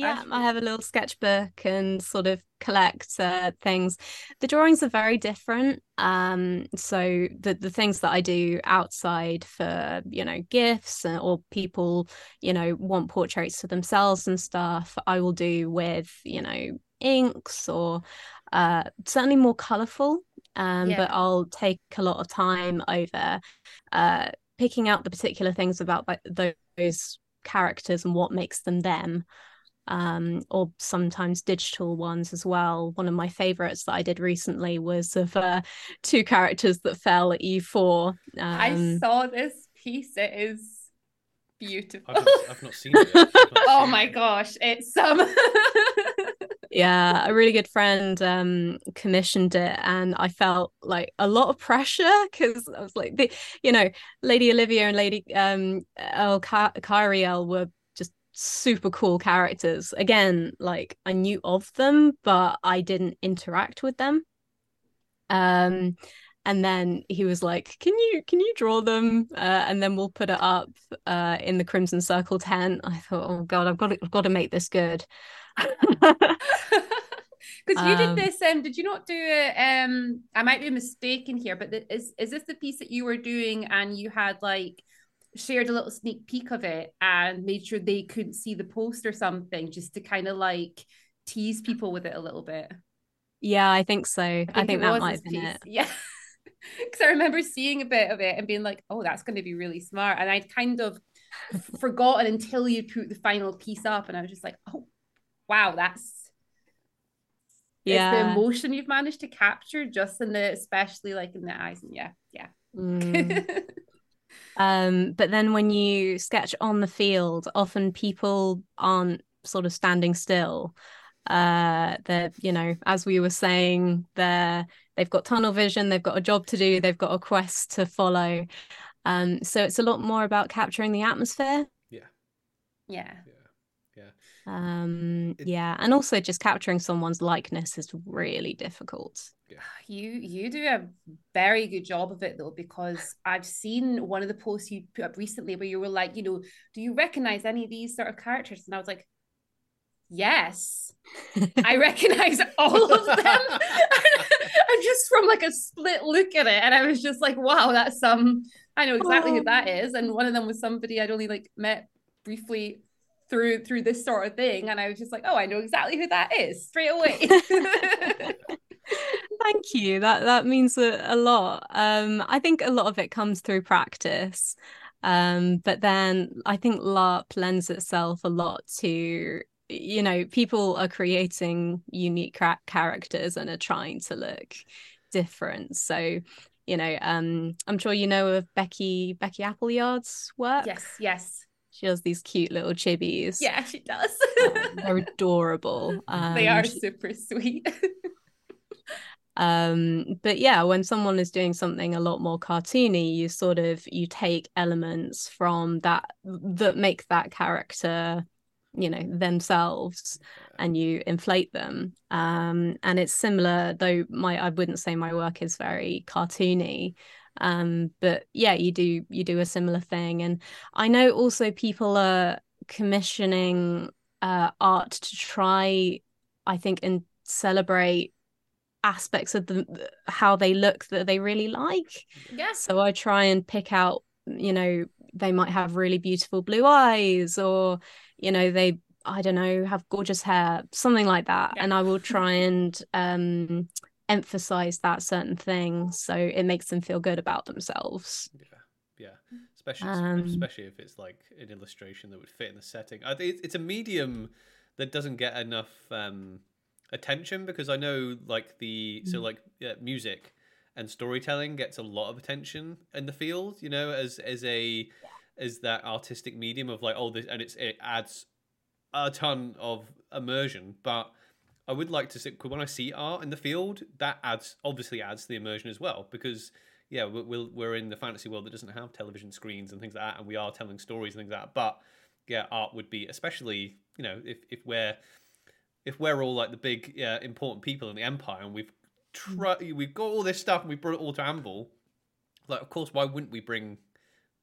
Yeah, I have a little sketchbook and sort of collect uh, things. The drawings are very different. Um, so the the things that I do outside for you know gifts or people you know want portraits for themselves and stuff, I will do with you know inks or uh, certainly more colourful. Um, Yeah. but I'll take a lot of time over uh, picking out the particular things about those characters and what makes them them um, or sometimes digital ones as well. One of my favorites that I did recently was of uh, two characters that fell at E4. i Um, saw this piece it is beautiful I've not, I've not seen it. Yet. I've not oh seen my it. gosh it's um yeah, a really good friend um, commissioned it, and I felt like a lot of pressure because I was like, the, you know, Lady Olivia and Lady um, El Ka- Kyriel were just super cool characters. Again, like I knew of them, but I didn't interact with them. Um, and then he was like, "Can you can you draw them?" Uh, and then we'll put it up uh, in the Crimson Circle tent. I thought, "Oh God, I've got to, I've got to make this good." because you did Um, this um did you not do it um i might be mistaken here but is is this the piece that you were doing and you had like shared a little sneak peek of it and made sure they couldn't see the post or something just to kind of like tease people with it a little bit Yeah, I think so. I think, it that might have been it. Yeah. Because I remember seeing a bit of it and being like, oh, that's going to be really smart. And I'd kind of forgotten until you put the final piece up. And I was just like, oh, wow, that's it's the emotion you've managed to capture just in the, especially like in the eyes. And yeah, yeah. Mm. Um, but then when you sketch on the field, often people aren't sort of standing still. Uh, they're, you know, as we were saying, they're they've got tunnel vision, they've got a job to do, they've got a quest to follow. Um, so it's a lot more about capturing the atmosphere. yeah. Yeah. Yeah. Um, It- yeah, and also just capturing someone's likeness is really difficult. Yeah. You you do a very good job of it though, because I've seen one of the posts you put up recently where you were like, you know, do you recognize any of these sort of characters? And I was like, yes, I recognize all of them. I'm just from like a split look at it, and I was just like, wow, that's um, I know exactly oh. who that is. And one of them was somebody I'd only like met briefly through through this sort of thing, and I was just like, oh, I know exactly who that is straight away. Thank you. That that means a, a lot. Um, I think a lot of it comes through practice. Um, but then I think LARP lends itself a lot to you know people are creating unique characters and are trying to look different. So you know um i'm sure you know of becky becky appleyard's work. Yes yes. She has these cute little chibis. Yeah she does. Um, they're adorable. Um, they are super sweet um but yeah when someone is doing something a lot more cartoony you sort of you take elements from that that make that character you know themselves and you inflate them. Um and it's similar though my i wouldn't say my work is very cartoony. Um but yeah you do you do a similar thing. And i know also people are commissioning uh art to try i think and celebrate aspects of the how they look that they really like. Yeah. So i try and pick out you know they might have really beautiful blue eyes or you know they i don't know have gorgeous hair something like that. Yeah. and i will try and um emphasize that certain thing so it makes them feel good about themselves. Yeah. Yeah. Especially um, especially if it's like an illustration that would fit in the setting. I think it's a medium that doesn't get enough um attention because i know like the mm. so like yeah, music and storytelling gets a lot of attention in the field you know as as a is that artistic medium of like oh this and it's it adds a ton of immersion. But i would like to see when i see art in the field that adds obviously adds to the immersion as well because yeah we're, we're in the fantasy world that doesn't have television screens and things like that and we are telling stories and things like that. But yeah art would be especially you know if, if we're if we're all like the big yeah, important people in the empire and we've we've got all this stuff and we brought it all to Anvil like of course why wouldn't we bring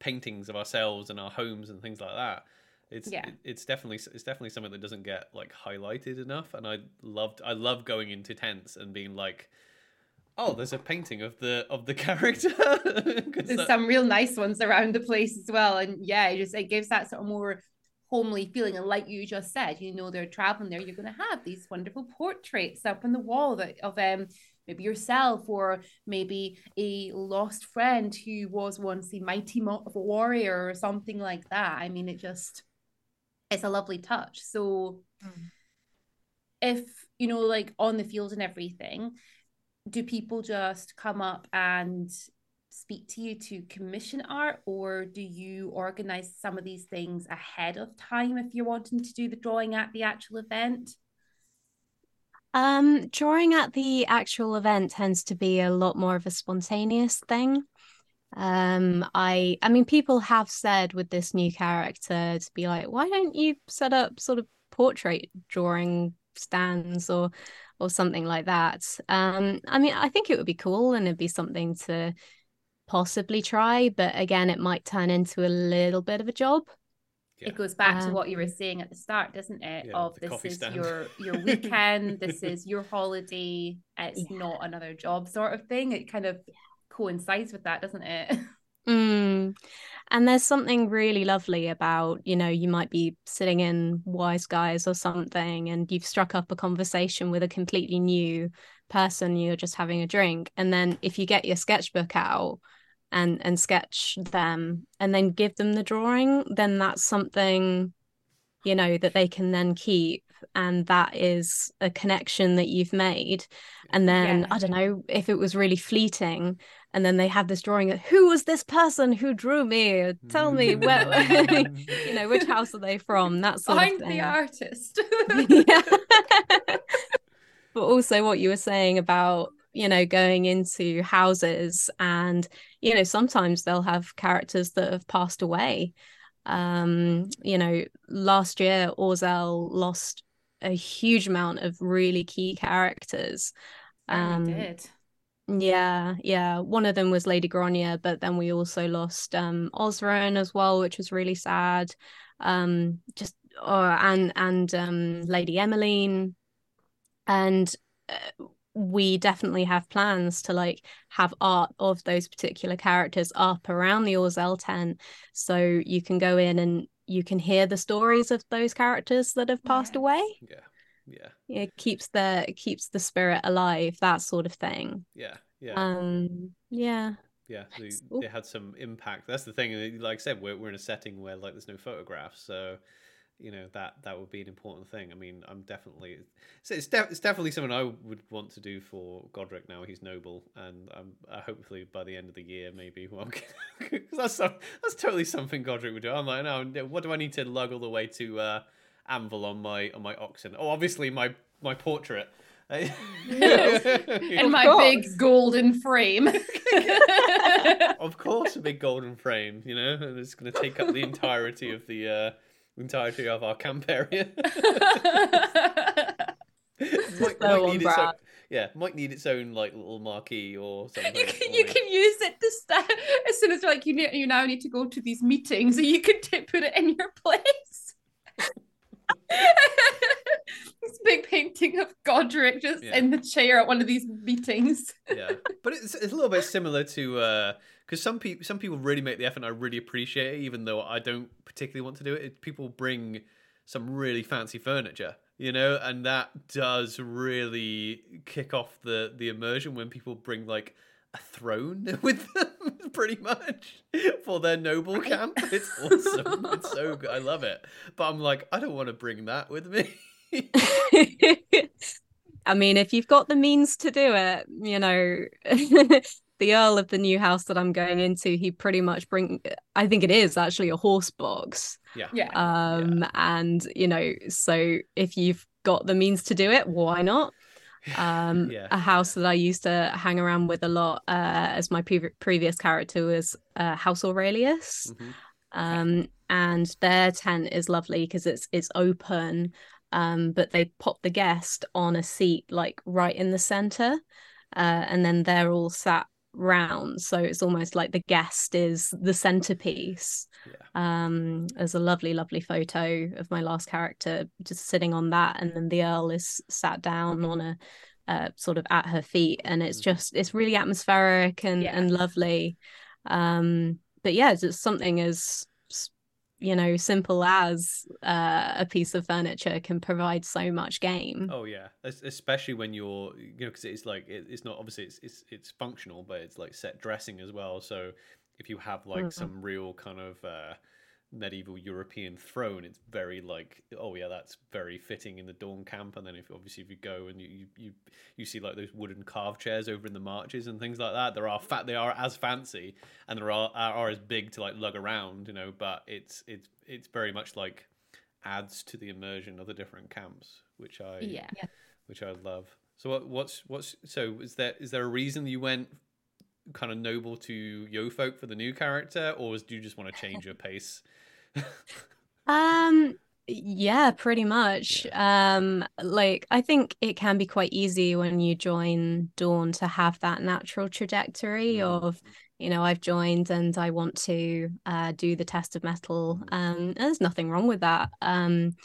paintings of ourselves and our homes and things like that. It's yeah. It, it's definitely it's definitely something that doesn't get like highlighted enough. And I loved I love going into tents and being like, oh, there's a painting of the of the character. there's that... some real nice ones around the place as well. And yeah, it just it gives that sort of more homely feeling. And like you just said, you know, they're traveling there. You're going to have these wonderful portraits up on the wall that of um maybe yourself or maybe a lost friend who was once a mighty warrior or something like that i mean it just it's a lovely touch so mm. if you know like on the field and everything do people just come up and speak to you to commission art or do you organize some of these things ahead of time if you're wanting to do the drawing at the actual event um, drawing at the actual event tends to be a lot more of a spontaneous thing. Um, I I mean people have said with this new character to be like, why don't you set up sort of portrait drawing stands or or something like that. Um, I mean, I think it would be cool and it'd be something to possibly try, but again, it might turn into a little bit of a job yeah. it goes back um, to what you were saying at the start doesn't it yeah, of this is stand. your your weekend this is your holiday it's yeah. not another job sort of thing it kind of coincides with that doesn't it mm. and there's something really lovely about you know you might be sitting in wise guys or something and you've struck up a conversation with a completely new person you're just having a drink and then if you get your sketchbook out and and sketch them and then give them the drawing then that's something you know that they can then keep and that is a connection that you've made. And then yeah. i don't know if it was really fleeting and then they have this drawing of who was this person who drew me? Tell me where you know which house are they from? That sort Find the artist. But also what you were saying about you know going into houses and you know sometimes they'll have characters that have passed away. Um you know last year Orzel lost a huge amount of really key characters um did. Yeah, yeah. One of them was Lady Grania, but then we also lost um Osran as well, which was really sad. Um, just uh, and and um Lady Emmeline, and uh, we definitely have plans to like have art of those particular characters up around the Orzel tent, so you can go in and you can hear the stories of those characters that have passed Yeah. away. Yeah. Yeah. It keeps the it keeps the spirit alive, that sort of thing. Yeah. Yeah. Um, yeah. yeah. They, they had some impact. That's the thing. Like I said, we're, we're in a setting where like there's no photographs. So, you know, that that would be an important thing. I mean, I'm definitely so it's, def- it's definitely something I would want to do for Godric now he's noble. And um, uh, hopefully by the end of the year, maybe, well, 'cause that's, some, that's totally something Godric would do. I'm like, no, what do I need to lug all the way to uh, Anvil on my on my oxen? Oh, obviously my my portrait. and my big golden frame. of course, a big golden frame, you know, and it's going to take up the entirety of the uh, entirety of our camp area. might, So might on need its own, yeah, might need its own like little marquee or something. you can, you can use it to start as soon as you're like you ne- you now need to go to these meetings, you can t- put it in your place. this big painting of Godric just Yeah. in the chair at one of these meetings. yeah, but it's, it's a little bit similar to uh, because some people some people really make the effort. and I really appreciate it, even though I don't particularly want to do it. it. People bring some really fancy furniture, you know, and that does really kick off the the immersion when people bring like a throne with them, pretty much for their noble camp. It's awesome. it's so good. I love it. But I'm like, I don't want to bring that with me. I mean, if you've got the means to do it, you know, the Earl of the new house that I'm going into, he pretty much bring I think it is actually a horse box. yeah. Yeah. Um and you know, so if you've got the means to do it, why not? Um Yeah. a house that I used to hang around with a lot uh as my pre- previous character was uh House Aurelius. Mhm. um and their tent is lovely because it's it's open um but they pop the guest on a seat like right in the center uh and then they're all sat round so it's almost like the guest is the centerpiece um there's a lovely lovely photo of my last character just sitting on that and then the earl is sat down on a uh, sort of at her feet and it's Mhm. just it's really atmospheric and Yeah. and lovely um but yeah it's just something as s- you know simple as uh, a piece of furniture can provide so much game Oh yeah, Es- especially when you're, you know, because it's like it, it's not obviously it's, it's it's functional, but it's like set dressing as well. So if you have like Mhm. some real kind of uh, medieval European throne, it's very like, oh yeah, that's very fitting in the Dawn camp. And then if obviously if you go and you you you, you see like those wooden carved chairs over in the marches and things like that, there are fat they are as fancy and there are are, are as big to like lug around, you know. But it's it's it's very much like adds to the immersion of the different camps, which I Yeah. which I love. So what what's what's so is there is there a reason you went kind of noble to Yeofolk for the new character, or was, do you just want to change your pace? Um, yeah, pretty much. Um, like I think it can be quite easy when you join Dawn to have that natural trajectory Mm. of, you know, I've joined and I want to uh do the test of mettle. Mhm. Um, and there's nothing wrong with that. Um,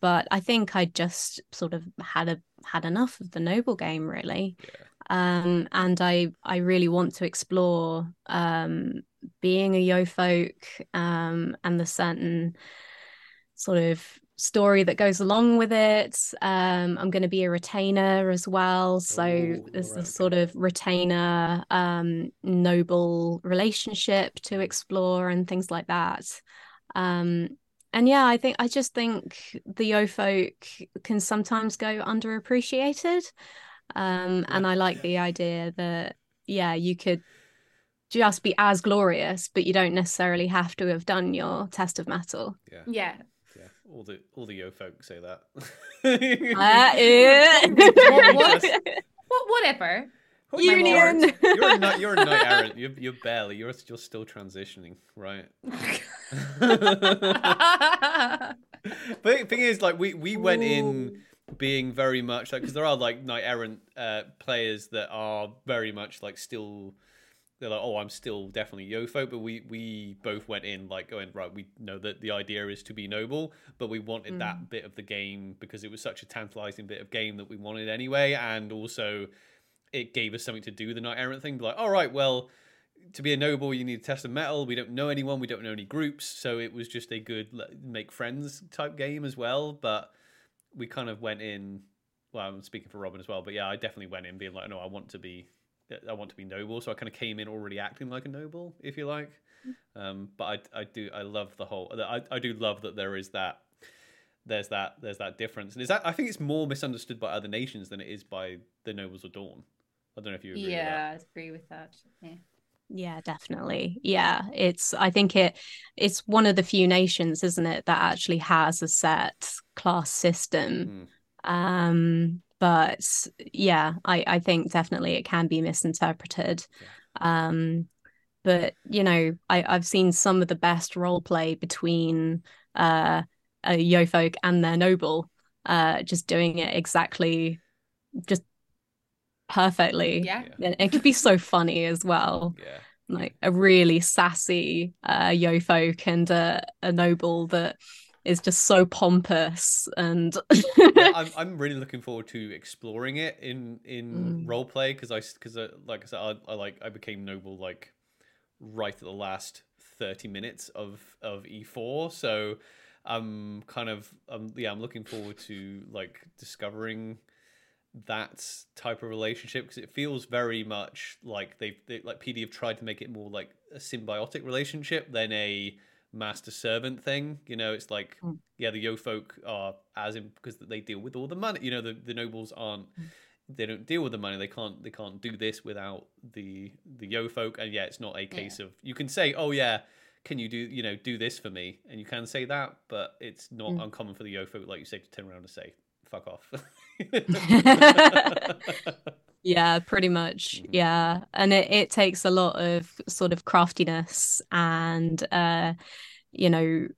but I think I just sort of had a had enough of the noble game really. Yeah. Um, and I I really want to explore um being a Yeofolk um and the certain sort of story that goes along with it. Um, I'm going to be a retainer as well, so Ooh, there's this sort of retainer um noble relationship to explore and things like that. Um, and yeah, I think I just think the Yeofolk can sometimes go underappreciated. Um, and I like the idea that yeah, you could just be as glorious, but you don't necessarily have to have done your test of mettle. Yeah, Yeah. yeah. All the all the Yeofolk say that. Uh, eh. What- what? Just- whatever. Oh, you are- Union. You're a knight. You're a knight errant. You're, you're barely. You're you're still transitioning, right? but the thing is, like we we went in. Being very much like because there are like knight errant uh, players that are very much like still they're like oh i'm still definitely yofo but we we both went in like going right we know that the idea is to be noble but we wanted mm. that bit of the game because it was such a tantalizing bit of game that we wanted anyway and also it gave us something to do the knight errant thing. Like all right well to be a noble you need to test a mettle. We don't know anyone. We don't know any groups. So it was just a good make friends type game as well but we kind of went in. Well, I'm speaking for Robin as well, but yeah, I definitely went in being like, no, I want to be, I want to be noble. So I kind of came in already acting like a noble, if you like. Um, but I, I do, I love the whole. I, I do love that there is that. There's that. There's that difference, and is that I think it's more misunderstood by other nations than it is by the nobles of Dawn. I don't know if you agree. Yeah, I agree with that. Yeah. Yeah, definitely. Yeah, it's I think it it's one of the few nations, isn't it, that actually has a set class system. Mm. Um but yeah, I I think definitely it can be misinterpreted. Yeah. Um but you know, I I've seen some of the best role play between uh a Yeofolk and their noble uh just doing it exactly just perfectly. Yeah. And it could be so funny as well. Yeah. Like a really sassy uh Yeofolk and uh, a noble that is just so pompous and yeah, I'm, I'm really looking forward to exploring it in in mm. role play because I because like I said I, I like I became noble like right at the last 30 minutes of of E4 so I'm kind of um yeah I'm looking forward to like discovering that type of relationship because it feels very much like they've they, like PD have tried to make it more like a symbiotic relationship than a master servant thing. You know, it's like mm. yeah, the Yeofolk are as in because they deal with all the money. You know, the the nobles aren't. Mm. They don't deal with the money. They can't. They can't do this without the the Yeofolk. And yeah, it's not a case yeah. of you can say, oh yeah, can you do you know do this for me? And you can say that, but it's not mm. uncommon for the Yeofolk, like you say, to turn around and say, fuck off. yeah, pretty much. Mm-hmm. Yeah. And it, it takes a lot of sort of craftiness and, uh, you know,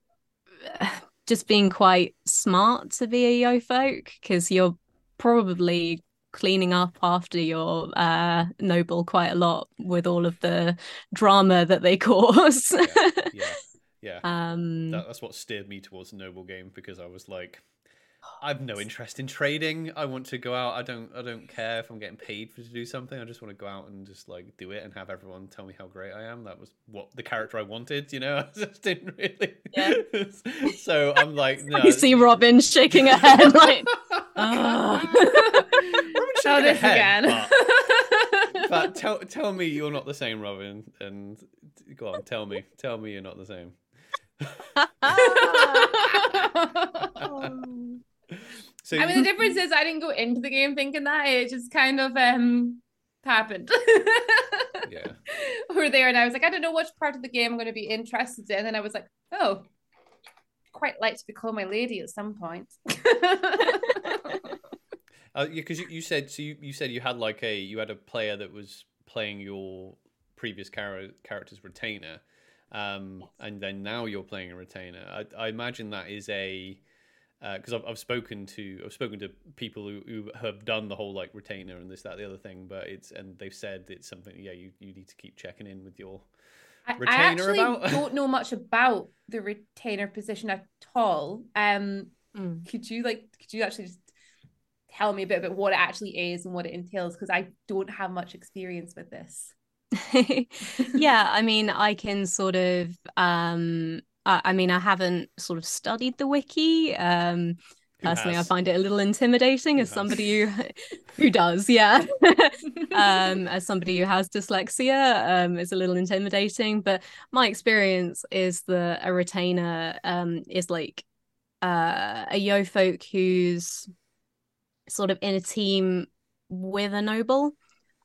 just being quite smart to be a Yeofolk because you're probably cleaning up after your uh, noble quite a lot with all of the drama that they cause. yeah, yeah, yeah. Um, that, that's what steered me towards noble game because I was like, I've no interest in trading. I want to go out. I don't. I don't care if I'm getting paid for to do something. I just want to go out and just like do it and have everyone tell me how great I am. That was what the character I wanted. You know, I just didn't really. Yeah. so I'm like, no. You see Robin shaking her head like, oh. Robin shaking her head, again. But, but tell tell me you're not the same, Robin. And go on, tell me, tell me you're not the same. So I mean, the difference is I didn't go into the game thinking that it just kind of um happened. yeah, we're there, and I was like, I don't know which part of the game I'm going to be interested in, and then I was like, oh, quite like to become my lady at some point. uh, yeah, because you, you said so. You, you said you had like a you had a player that was playing your previous char- character's retainer, um, yes. and then now you're playing a retainer. I, I imagine that is a because uh, I've, I've spoken to I've spoken to people who, who have done the whole like retainer and this that the other thing, but it's and they've said it's something yeah you, you need to keep checking in with your retainer I actually about. don't know much about the retainer position at all. Um, mm. could you like could you actually just tell me a bit about what it actually is and what it entails because I don't have much experience with this. yeah, I mean, I can sort of um I mean, I haven't sort of studied the wiki. Um, personally, I find it a little intimidating who as has? somebody who who does, yeah. um, as somebody who has dyslexia, um, it's a little intimidating. But my experience is that a retainer um is like uh, a Yeofolk who's sort of in a team with a noble.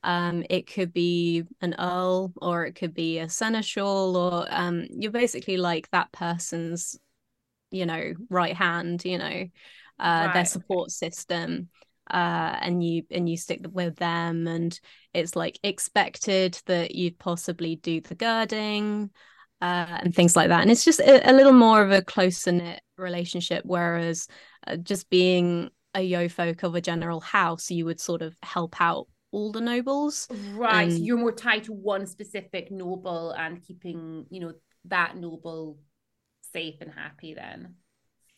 Um, it could be an earl or it could be a seneschal, or um, you're basically like that person's, you know, right hand, you know, uh, right. their support system. Uh, and you and you stick with them and it's like expected that you'd possibly do the girding uh, and things like that and it's just a, a little more of a closer knit relationship whereas uh, just being a Yeofolk of a general house, you would sort of help out all the nobles. Right. Um, you're more tied to one specific noble and keeping, you know, that noble safe and happy then.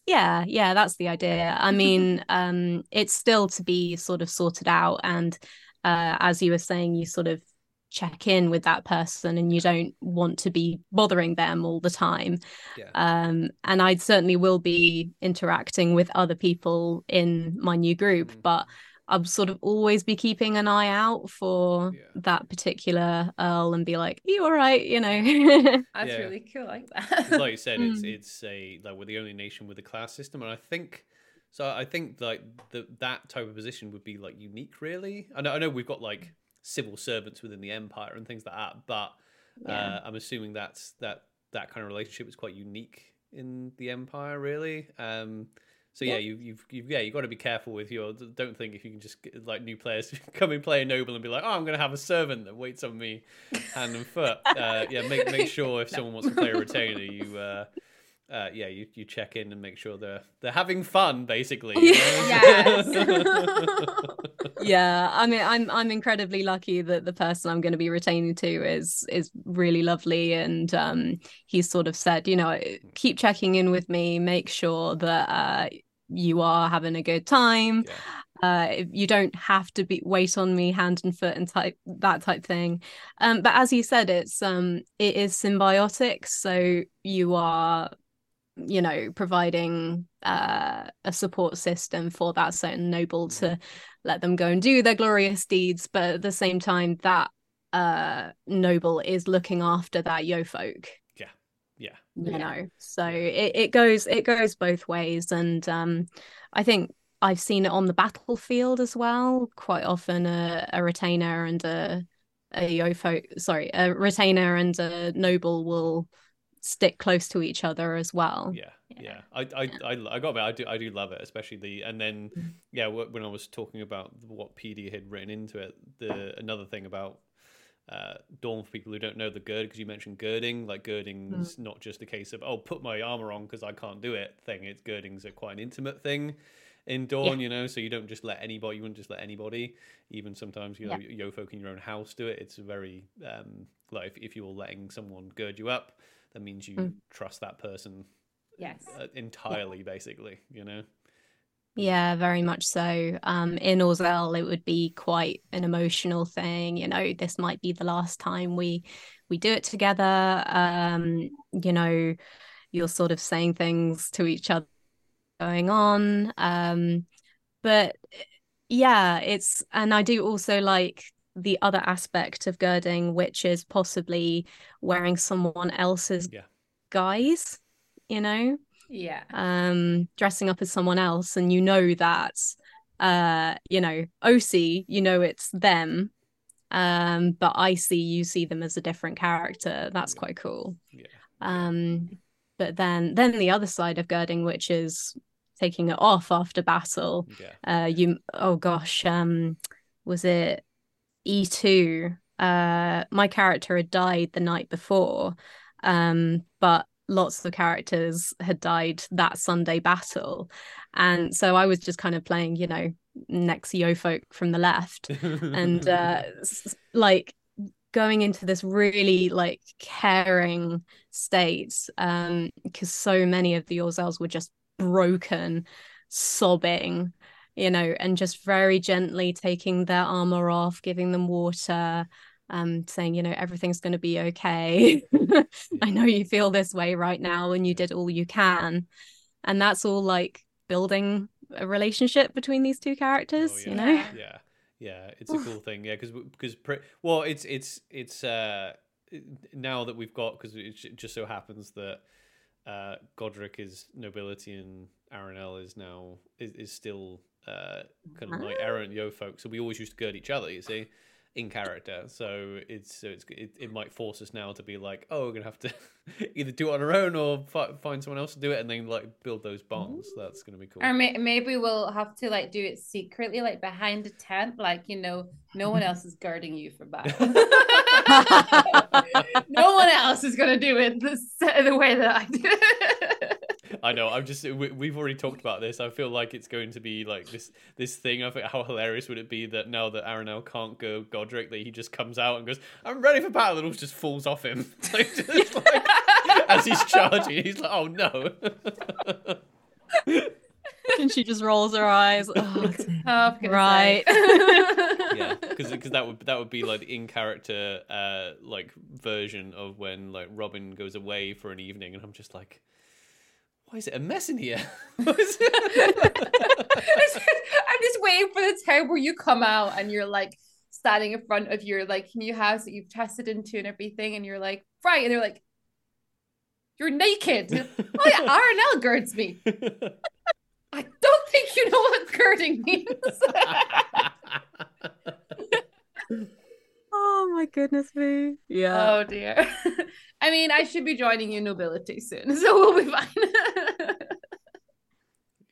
Yeah, yeah, that's the idea. I mean, um, it's still to be sort of sorted out. And uh, as you were saying, you sort of check in with that person and you don't want to be bothering them all the time. Yeah. Um, and I certainly will be interacting with other people in my new group, mm. but I'll sort of always be keeping an eye out for yeah. that particular earl and be like, "Are you all right?" You know. That's yeah. really cool. I like that. like you said, it's mm. it's a like we're the only nation with a class system, and I think so. I think like the that type of position would be like unique, really. I know, I know we've got like civil servants within the empire and things like that, but yeah. uh, I'm assuming that's that that kind of relationship is quite unique in the empire, really. Um, so yeah, you, you've you've yeah, you've got to be careful with your. Don't think if you can just get, like new players come and play a noble and be like, oh, I'm going to have a servant that waits on me, hand and foot. Uh, yeah, make make sure if someone wants to play a retainer, you uh, uh, yeah, you, you check in and make sure they're they're having fun, basically. yes. yeah, I mean, I'm I'm incredibly lucky that the person I'm going to be retaining to is is really lovely, and um, he's sort of said, you know, keep checking in with me, make sure that uh, you are having a good time. Yeah. Uh, you don't have to be wait on me hand and foot and type that type thing um, but as you said it's um it is symbiotic so you are you know providing uh, a support system for that certain noble to let them go and do their glorious deeds. But at the same time that uh, noble is looking after that Yeofolk. Yeah. Yeah. You yeah. know? So it, it goes it goes both ways. And um i think i've seen it on the battlefield as well. Quite often a, a retainer and a a Yeofolk sorry a retainer and a noble will stick close to each other as well. Yeah, yeah. I, I, I, I got it. I do, I do love it, especially the. And then, mm. yeah, when I was talking about what PD had written into it, the another thing about uh, Dawn for people who don't know the gird, because you mentioned girding. Like girding's mm. not just a case of oh, put my armor on because I can't do it thing. It's girding's a quite an intimate thing in Dawn, yeah. you know. So you don't just let anybody. You wouldn't just let anybody, even sometimes you know, yeah. Yeofolk in your own house do it. It's very um, like if, if you're letting someone gird you up that means you mm. trust that person yes. uh, entirely yeah. basically you know? Yeah very much so. Um in Orzel it would be quite an emotional thing you know this might be the last time we we do it together. Um you know you're sort of saying things to each other going on. Um but yeah it's and I do also like the other aspect of girding, which is possibly wearing someone else's yeah. guise, you know? Yeah. Um, dressing up as someone else, and you know that uh, you know, OC, you know it's them. Um, but I see you see them as a different character. That's quite cool. Yeah. Um, but then then the other side of girding, which is taking it off after battle. Yeah. Uh, you oh gosh, um, was it E2, uh, my character had died the night before, um, but lots of characters had died that Sunday battle. And so I was just kind of playing, you know, next Yeofolk from the left. and uh, like going into this really like caring state um because so many of the Orzels were just broken sobbing you know, and just very gently taking their armor off, giving them water, um, saying, you know, everything's going to be okay. I know you feel this way right now and you did all you can. And that's all like building a relationship between these two characters, oh, yeah. you know? Yeah. Yeah, it's a cool thing. Yeah, because because pre- well, it's it's it's uh now that we've got because it just so happens that uh Godric is nobility and Aranel is now is, is still uh, kind of like errant Yeofolk. So we always used to gird each other, you see, in character. So it's so it's it, it might force us now to be like, oh, we're gonna have to either do it on our own or fi- find someone else to do it, and then like build those bonds. That's gonna be cool. Or may- maybe we'll have to like do it secretly, like behind a tent, like you know, no one else is guarding you for battle. no one else is gonna do it the, the way that I do. I know. I'm just. We, have already talked about this. I feel like it's going to be like this. This thing. I think how hilarious would it be that now that Aranel can't go Godric, that he just comes out and goes, "I'm ready for battle," and it just falls off him like, just like, as he's charging. He's like, "Oh no." and she just rolls her eyes. Oh, oh right. yeah, because because that would that would be like in character uh like version of when like Robin goes away for an evening, and I'm just like, why is it a mess in here? I'm just waiting for the time where you come out and you're like standing in front of your like new house that you've tested into and everything, and you're like, right, and they're like, you're naked. oh yeah, Aranel girds me. I don't think you know what girding means. oh my goodness me. Yeah. Oh dear. I mean, I should be joining you nobility soon, so we'll be fine.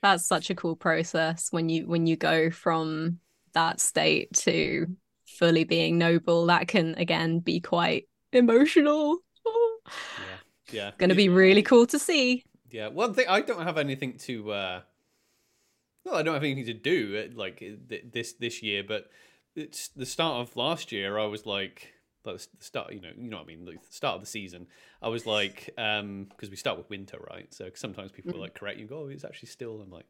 That's such a cool process when you when you go from that state to fully being noble. That can again be quite emotional. yeah. Yeah. Gonna be really cool to see. Yeah. One thing I don't have anything to uh well, I don't have anything to do uh, like this this year, but it's the start of last year. I was like, the start, you know, you know what I mean, the start of the season. I was like, um, because we start with winter, right? So sometimes people mm-hmm. like correct you, go, oh, it's actually still. I'm like,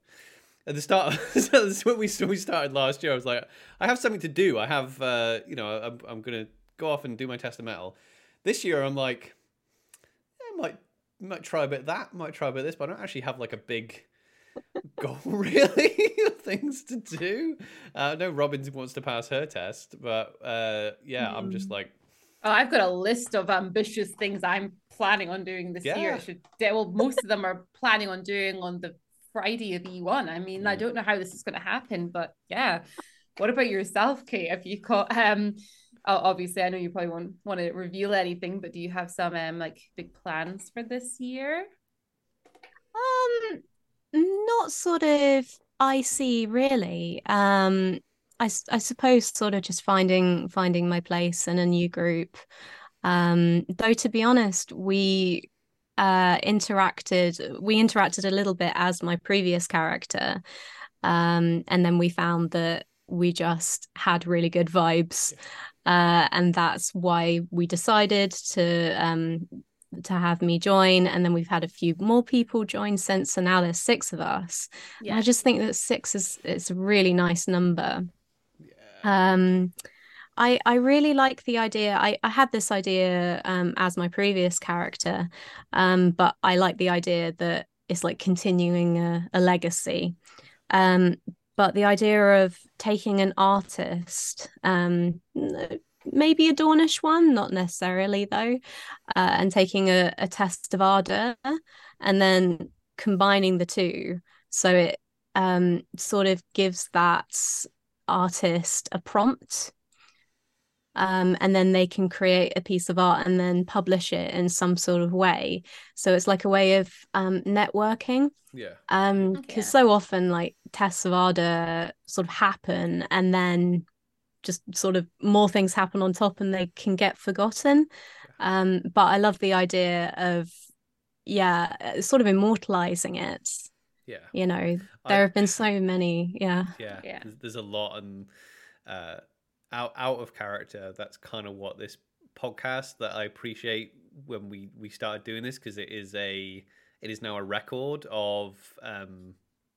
at the start, of, when we we started last year. I was like, I have something to do. I have, uh, you know, I'm I'm gonna go off and do my test of mettle. This year, I'm like, I might might try a bit of that, might try a bit of this, but I don't actually have like a big goal really things to do uh no robbins wants to pass her test but uh yeah mm. i'm just hmm. like oh i've got a list of ambitious things i'm planning on doing this yeah. year I should well most of them are planning on doing on the friday of e1 i mean mm. i don't know how this is going to happen but yeah what about yourself kate have you got um obviously i know you probably won't want to reveal anything but do you have some um like big plans for this year um not sort of icy really. Um I, I suppose sort of just finding finding my place in a new group. Um though to be honest we uh interacted we interacted a little bit as my previous character. Um and then we found that we just had really good vibes. Uh and that's why we decided to um to have me join and then we've had a few more people join since so now there's six of us yeah. i just think that six is it's a really nice number yeah. um I, I really like the idea. I, I had this idea um, as my previous character, um, but I like the idea that it's like continuing a, a legacy. Um, but the idea of taking an artist, um, maybe a Dawnish one, not necessarily though, uh, and taking a, a test of ardor and then combining the two. So it um, sort of gives that artist a prompt. Um, and then they can create a piece of art and then publish it in some sort of way. So it's like a way of um, networking. Yeah. Um, because yeah. so often like tests of ardor sort of happen and then just sort of more things happen on top and they can get forgotten. Um, but I love the idea of, yeah, uh, sort of immortalizing it. Yeah. You know, there I, have been so many. Yeah. Yeah. yeah. There's a lot and uh, out out of character. That's kind of what this podcast that I appreciate when we we started doing this because it is a it is now a record of um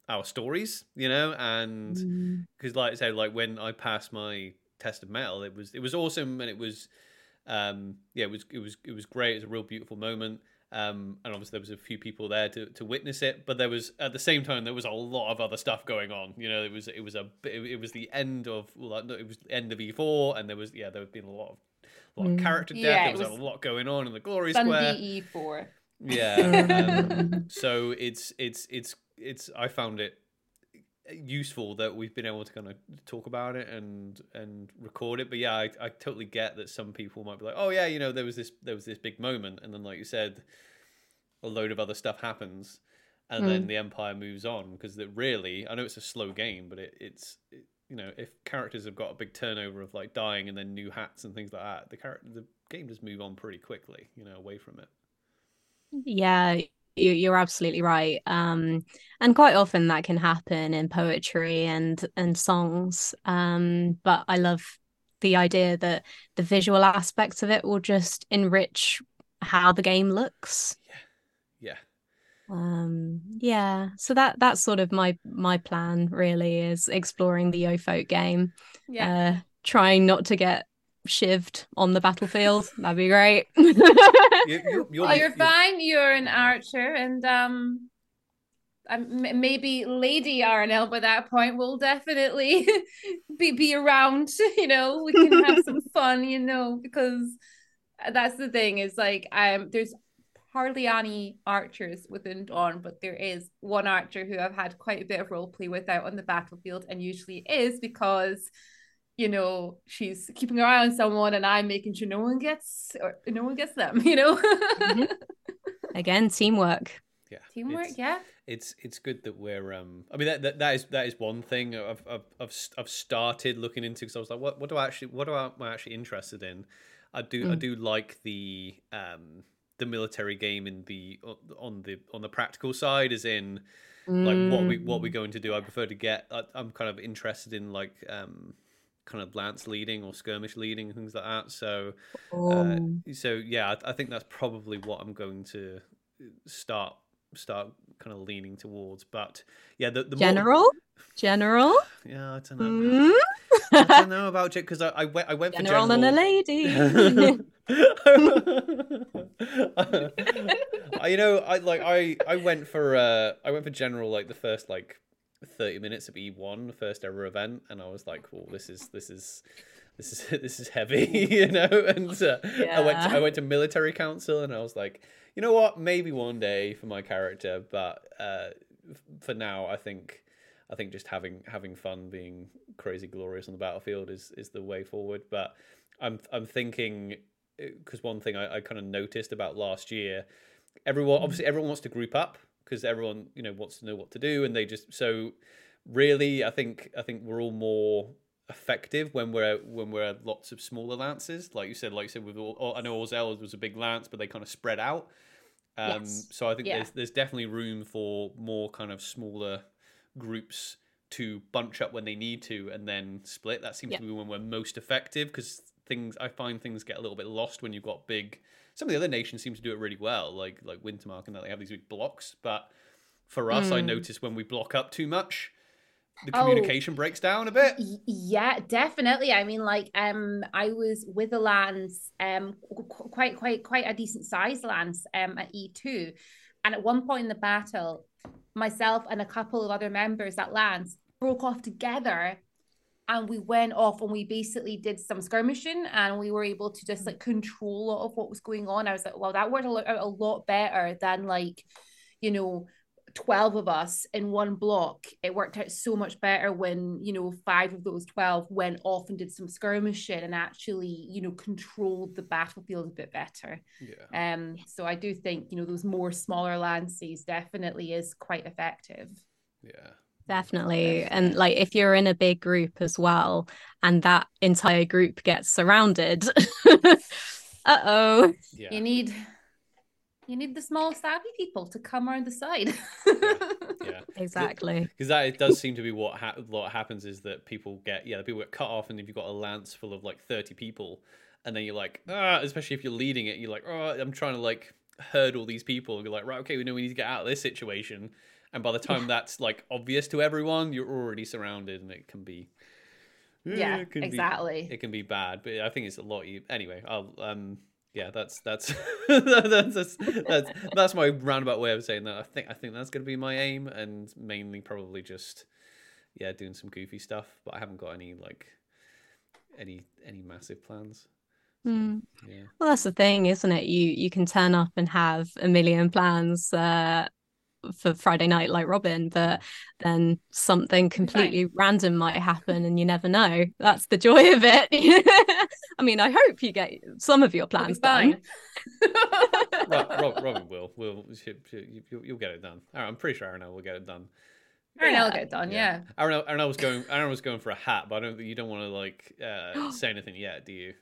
our stories, you know, and because mm. like I say, like when I passed my test of mettle, it was it was awesome and it was um yeah, it was it was it was great. It was a real beautiful moment. Um, and obviously there was a few people there to, to witness it, but there was at the same time there was a lot of other stuff going on. You know, it was it was a it was the end of well, it was the end of E4, and there was yeah there had been a lot of a lot of mm. character death. Yeah, there was, was, a lot going on in the Glory Square. E4. Yeah. um, so it's it's it's it's I found it useful that we've been able to kind of talk about it and and record it but yeah I, I totally get that some people might be like oh yeah you know there was this there was this big moment and then like you said a load of other stuff happens and mm. then the empire moves on because that really i know it's a slow game but it, it's it, you know if characters have got a big turnover of like dying and then new hats and things like that the character the game just move on pretty quickly you know away from it yeah you're absolutely right. Um, and quite often that can happen in poetry and and songs. Um, but I love the idea that the visual aspects of it will just enrich how the game looks. Yeah. Yeah. Um yeah, so that that's sort of my my plan really is exploring the Yeofolk game. Yeah. Uh trying not to get shivved on the battlefield. That'd be great. You, you, you're, Oh, you're fine. You're an archer, and um, um, m- maybe Lady Aranel by that point will definitely be be around. You know, we can have some fun. You know, because that's the thing is like um, there's hardly any archers within Dawn, but there is one archer who I've had quite a bit of role play with out on the battlefield, and usually is because you know she's keeping her eye on someone and i'm making sure no one gets or no one gets them you know Mhm. Again, teamwork. yeah. teamwork It's, yeah it's it's good that we're um. I mean that that, that is that is one thing I've I've I've, I've started looking into because I was like, what what do I actually what do I, am I actually interested in? I do I Mm. do like the um the military game in the on the on the practical side, is in like what we what we're Mm. going to do. I prefer to get. I, I'm kind of interested in like um kind of lance leading or skirmish leading and things like that. So uh, Oh. so yeah, I, I think that's probably what I'm going to start start kind of leaning towards. But yeah, the, the more- General? General? yeah, I don't know. Mm? I don't know about it because I, I went I went for General general. and a lady. I- you know, I like I I went for uh I went for general like the first like thirty minutes of E one, first ever event, and I was like, "Oh, this is this is this is this is heavy," you know. And uh, I went to, I went to military council, and I was like, you know what, maybe one day for my character, but uh, for now, I think. I think just having having fun, being crazy glorious on the battlefield is is the way forward. But I'm I'm thinking because one thing I, I kind of noticed about last year, everyone obviously everyone wants to group up because everyone you know wants to know what to do, and they just so really I think I think we're all more effective when we're when we're lots of smaller lances, like you said, like you said with all, I know Orzel was a big lance, but they kind of spread out. Um, Yes. So I think Yeah. there's there's definitely room for more kind of smaller groups to bunch up when they need to and then split. That seems Yeah. to be when we're most effective because things I find things get a little bit lost when you've got big. Some of the other nations seem to do it really well, like like Wintermark and that they have these big blocks. But for us, I Mm. notice when we block up too much, the Oh. communication breaks down a bit. Y- yeah definitely i mean like um i was with a lance um qu- qu- quite quite quite a decent sized lance um at e2 and at one point in the battle myself and a couple of other members at lance broke off together and we went off and we basically did some skirmishing and we were able to just like control a lot of what was going on. I was like well that worked a lot, out a lot better than like you know 12 of us in one block. It worked out so much better when you know five of those 12 went off and did some skirmishing and actually you know controlled the battlefield a bit better. Yeah. um so i do think you know those more smaller lances definitely is quite effective. Yeah. Definitely. And like if you're in a big group as well and that entire group gets surrounded, uh-oh. Yeah. you need you need the small stabby people to come around the side Yeah. Exactly. because that it does seem to be what ha- what happens is that people get yeah the people get cut off and if you've got a lance full of like 30 people and then you're like ah especially if you're leading it you're like oh i'm trying to like herd all these people and you're like right okay we know we need to get out of this situation and by the time that's like obvious to everyone you're already surrounded and it can be yeah it can be- exactly it can be bad but i think it's a lot e- anyway i'll um yeah that's that's that's, that's that's that's my roundabout way of saying that i think i think that's going to be my aim and mainly probably just yeah doing some goofy stuff but i haven't got any like any any massive plans So, Mm. yeah Well, that's the thing, isn't it? You you can turn up and have a million plans uh, for Friday night like Robin, but then something completely random might happen and you never know. That's the joy of it. I mean, I hope you get some of your plans done. fine. Rob, Rob, robin will will she, she, you, you'll get it done i'm pretty sure Aranel will get it done Aaron, I'll get it done. Yeah. Aranel, Aranel was going Aranel was going for a hat but i don't you don't want to like uh say anything yet do you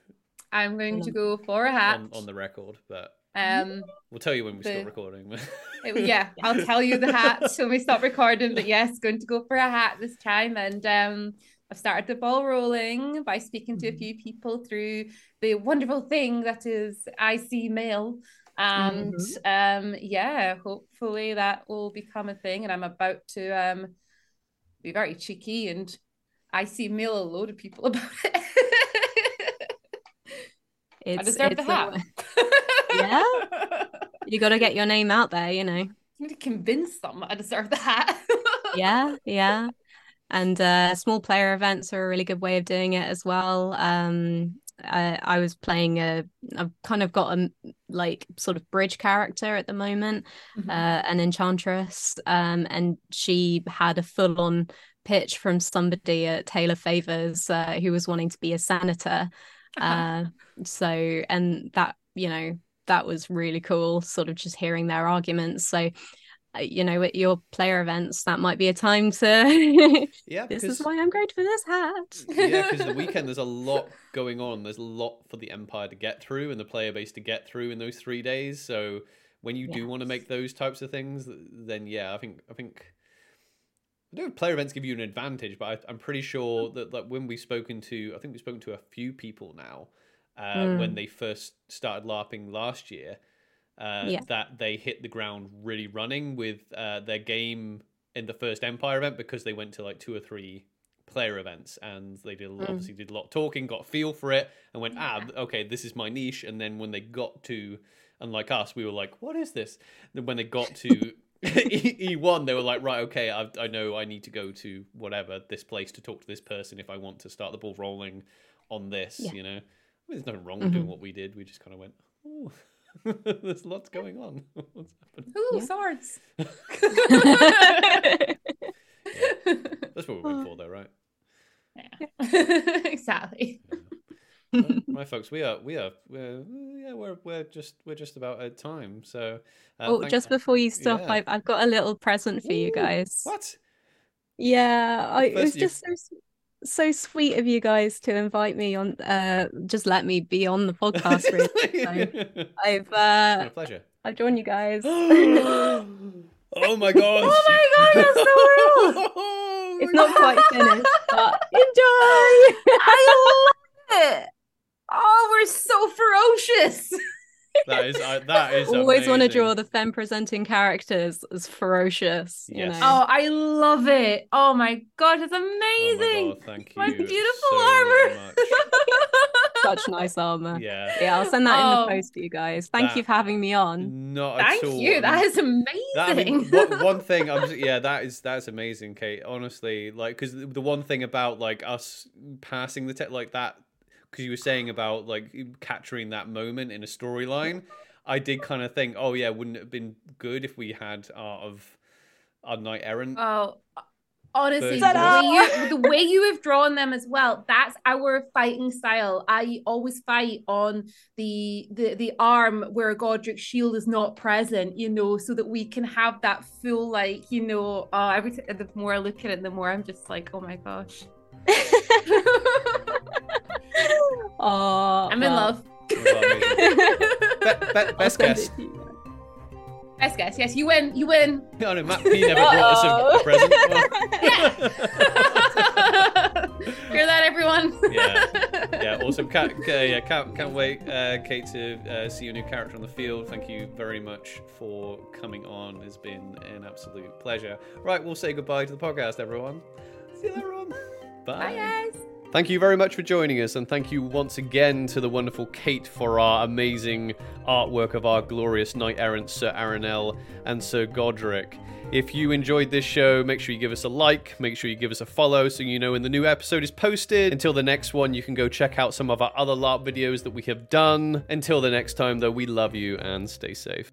I'm going to go for a hat. on, on the record but Um, We'll tell you when we stop recording. it- yeah, I'll tell you the hat when we stop recording. But yes, going to go for a hat this time, and um, I've started the ball rolling by speaking to a few people through the wonderful thing that is IC Mail. And um, yeah, hopefully that will become a thing. And I'm about to um, be very cheeky and IC Mail a load of people about it. It's, I deserve the it's hat. Yeah. you got to get your name out there, you know. I need to convince them I deserve the hat. Yeah, yeah. And uh, small player events are a really good way of doing it as well. Um, I, I was playing a, I've kind of got a like sort of bridge character at the moment, Mhm. uh, an enchantress, um, and she had a full on pitch from somebody at Taylor Favors uh, who was wanting to be a senator. Uh, so, and that, you know, that was really cool, sort of just hearing their arguments. So, uh, you know, at your player events, that might be a time to. yeah, this is why I'm great for this hat. yeah, because the weekend there's a lot going on. There's a lot for the Empire to get through and the player base to get through in those three days. So when you do want to make those types of things, then yeah, I think I think I don't know if player events give you an advantage, but I, I'm pretty sure that like when we've spoken to, I think we've spoken to a few people now uh, when Mm. they first started LARPing last year. Uh, Yeah. That they hit the ground really running with uh, their game in the first Empire event because they went to like two or three player events and they did Mm. obviously did a lot of talking, got a feel for it, and went, Yeah. ah, okay, this is my niche. And then when they got to, unlike us, we were like, what is this? Then when they got to E one, they were like, right, okay, I, I know I need to go to whatever this place to talk to this person if I want to start the ball rolling on this. Yeah. You know, I mean, there's nothing wrong with mm-hmm. doing what we did. We just kind of went, oh, there's lots going on. What's happening? Ooh, Yeah. swords. That's what we went for, though, right? Yeah, exactly. Right, folks, we are, we are, we're, yeah, we're, we're just, we're just about at time. So, uh, oh, just before you stop, yeah. I've, I've got a little present for you guys. What? Yeah, I, it was you- just so so sweet of you guys to invite me on. Uh, just let me be on the podcast. Really, I've What uh, a pleasure. I've joined you guys. oh my god! Oh my god, that's so real. Oh It's my not quite finished, but enjoy. I love it. Oh, we're so ferocious. That is uh, that is Always want to draw the femme presenting characters as ferocious. You Yes. know. Oh, I love it. Oh my god, it's Oh my amazing. God, thank My you beautiful so armor. Such nice armor. Yeah. Yeah, I'll send that in Oh. the post to you guys. Thank That- you for having me on. Not at Thank all. you. I That mean, is amazing. That, I mean, one, one thing I'm just, yeah, that is that's amazing, Kate. Honestly, like because the one thing about like us passing the tech like that, because you were saying about like capturing that moment in a storyline, I did kind of think, oh yeah, wouldn't it have been good if we had Art of our Knight Errant? Oh, honestly, the way, you, the way you have drawn them as well, that's our fighting style. I always fight on the the the arm where Godric's shield is not present, you know, so that we can have that full like, you know, uh, every t- the more I look at it, the more I'm just like, oh my gosh, Oh, I'm in love. Well, amazing. Be- be- best guess. Best guess, yes, you win, you win. Oh no, Matt P never brought us a, a Uh-oh. present. Hear that, everyone? Yeah. yeah, awesome. Can't, uh, yeah, can't, can't wait, uh, Kate, to uh, see your new character on the field. Thank you very much for coming on. It's been an absolute pleasure. Right, we'll say goodbye to the podcast, everyone. See you later on. Bye, guys. Thank you very much for joining us, and thank you once again to the wonderful Kate for our amazing artwork of our glorious knight errant Sir Aranel and Sir Godric. If you enjoyed this show, make sure you give us a like, make sure you give us a follow so you know when the new episode is posted. Until the next one, you can go check out some of our other LARP videos that we have done. Until the next time, though, we love you and stay safe.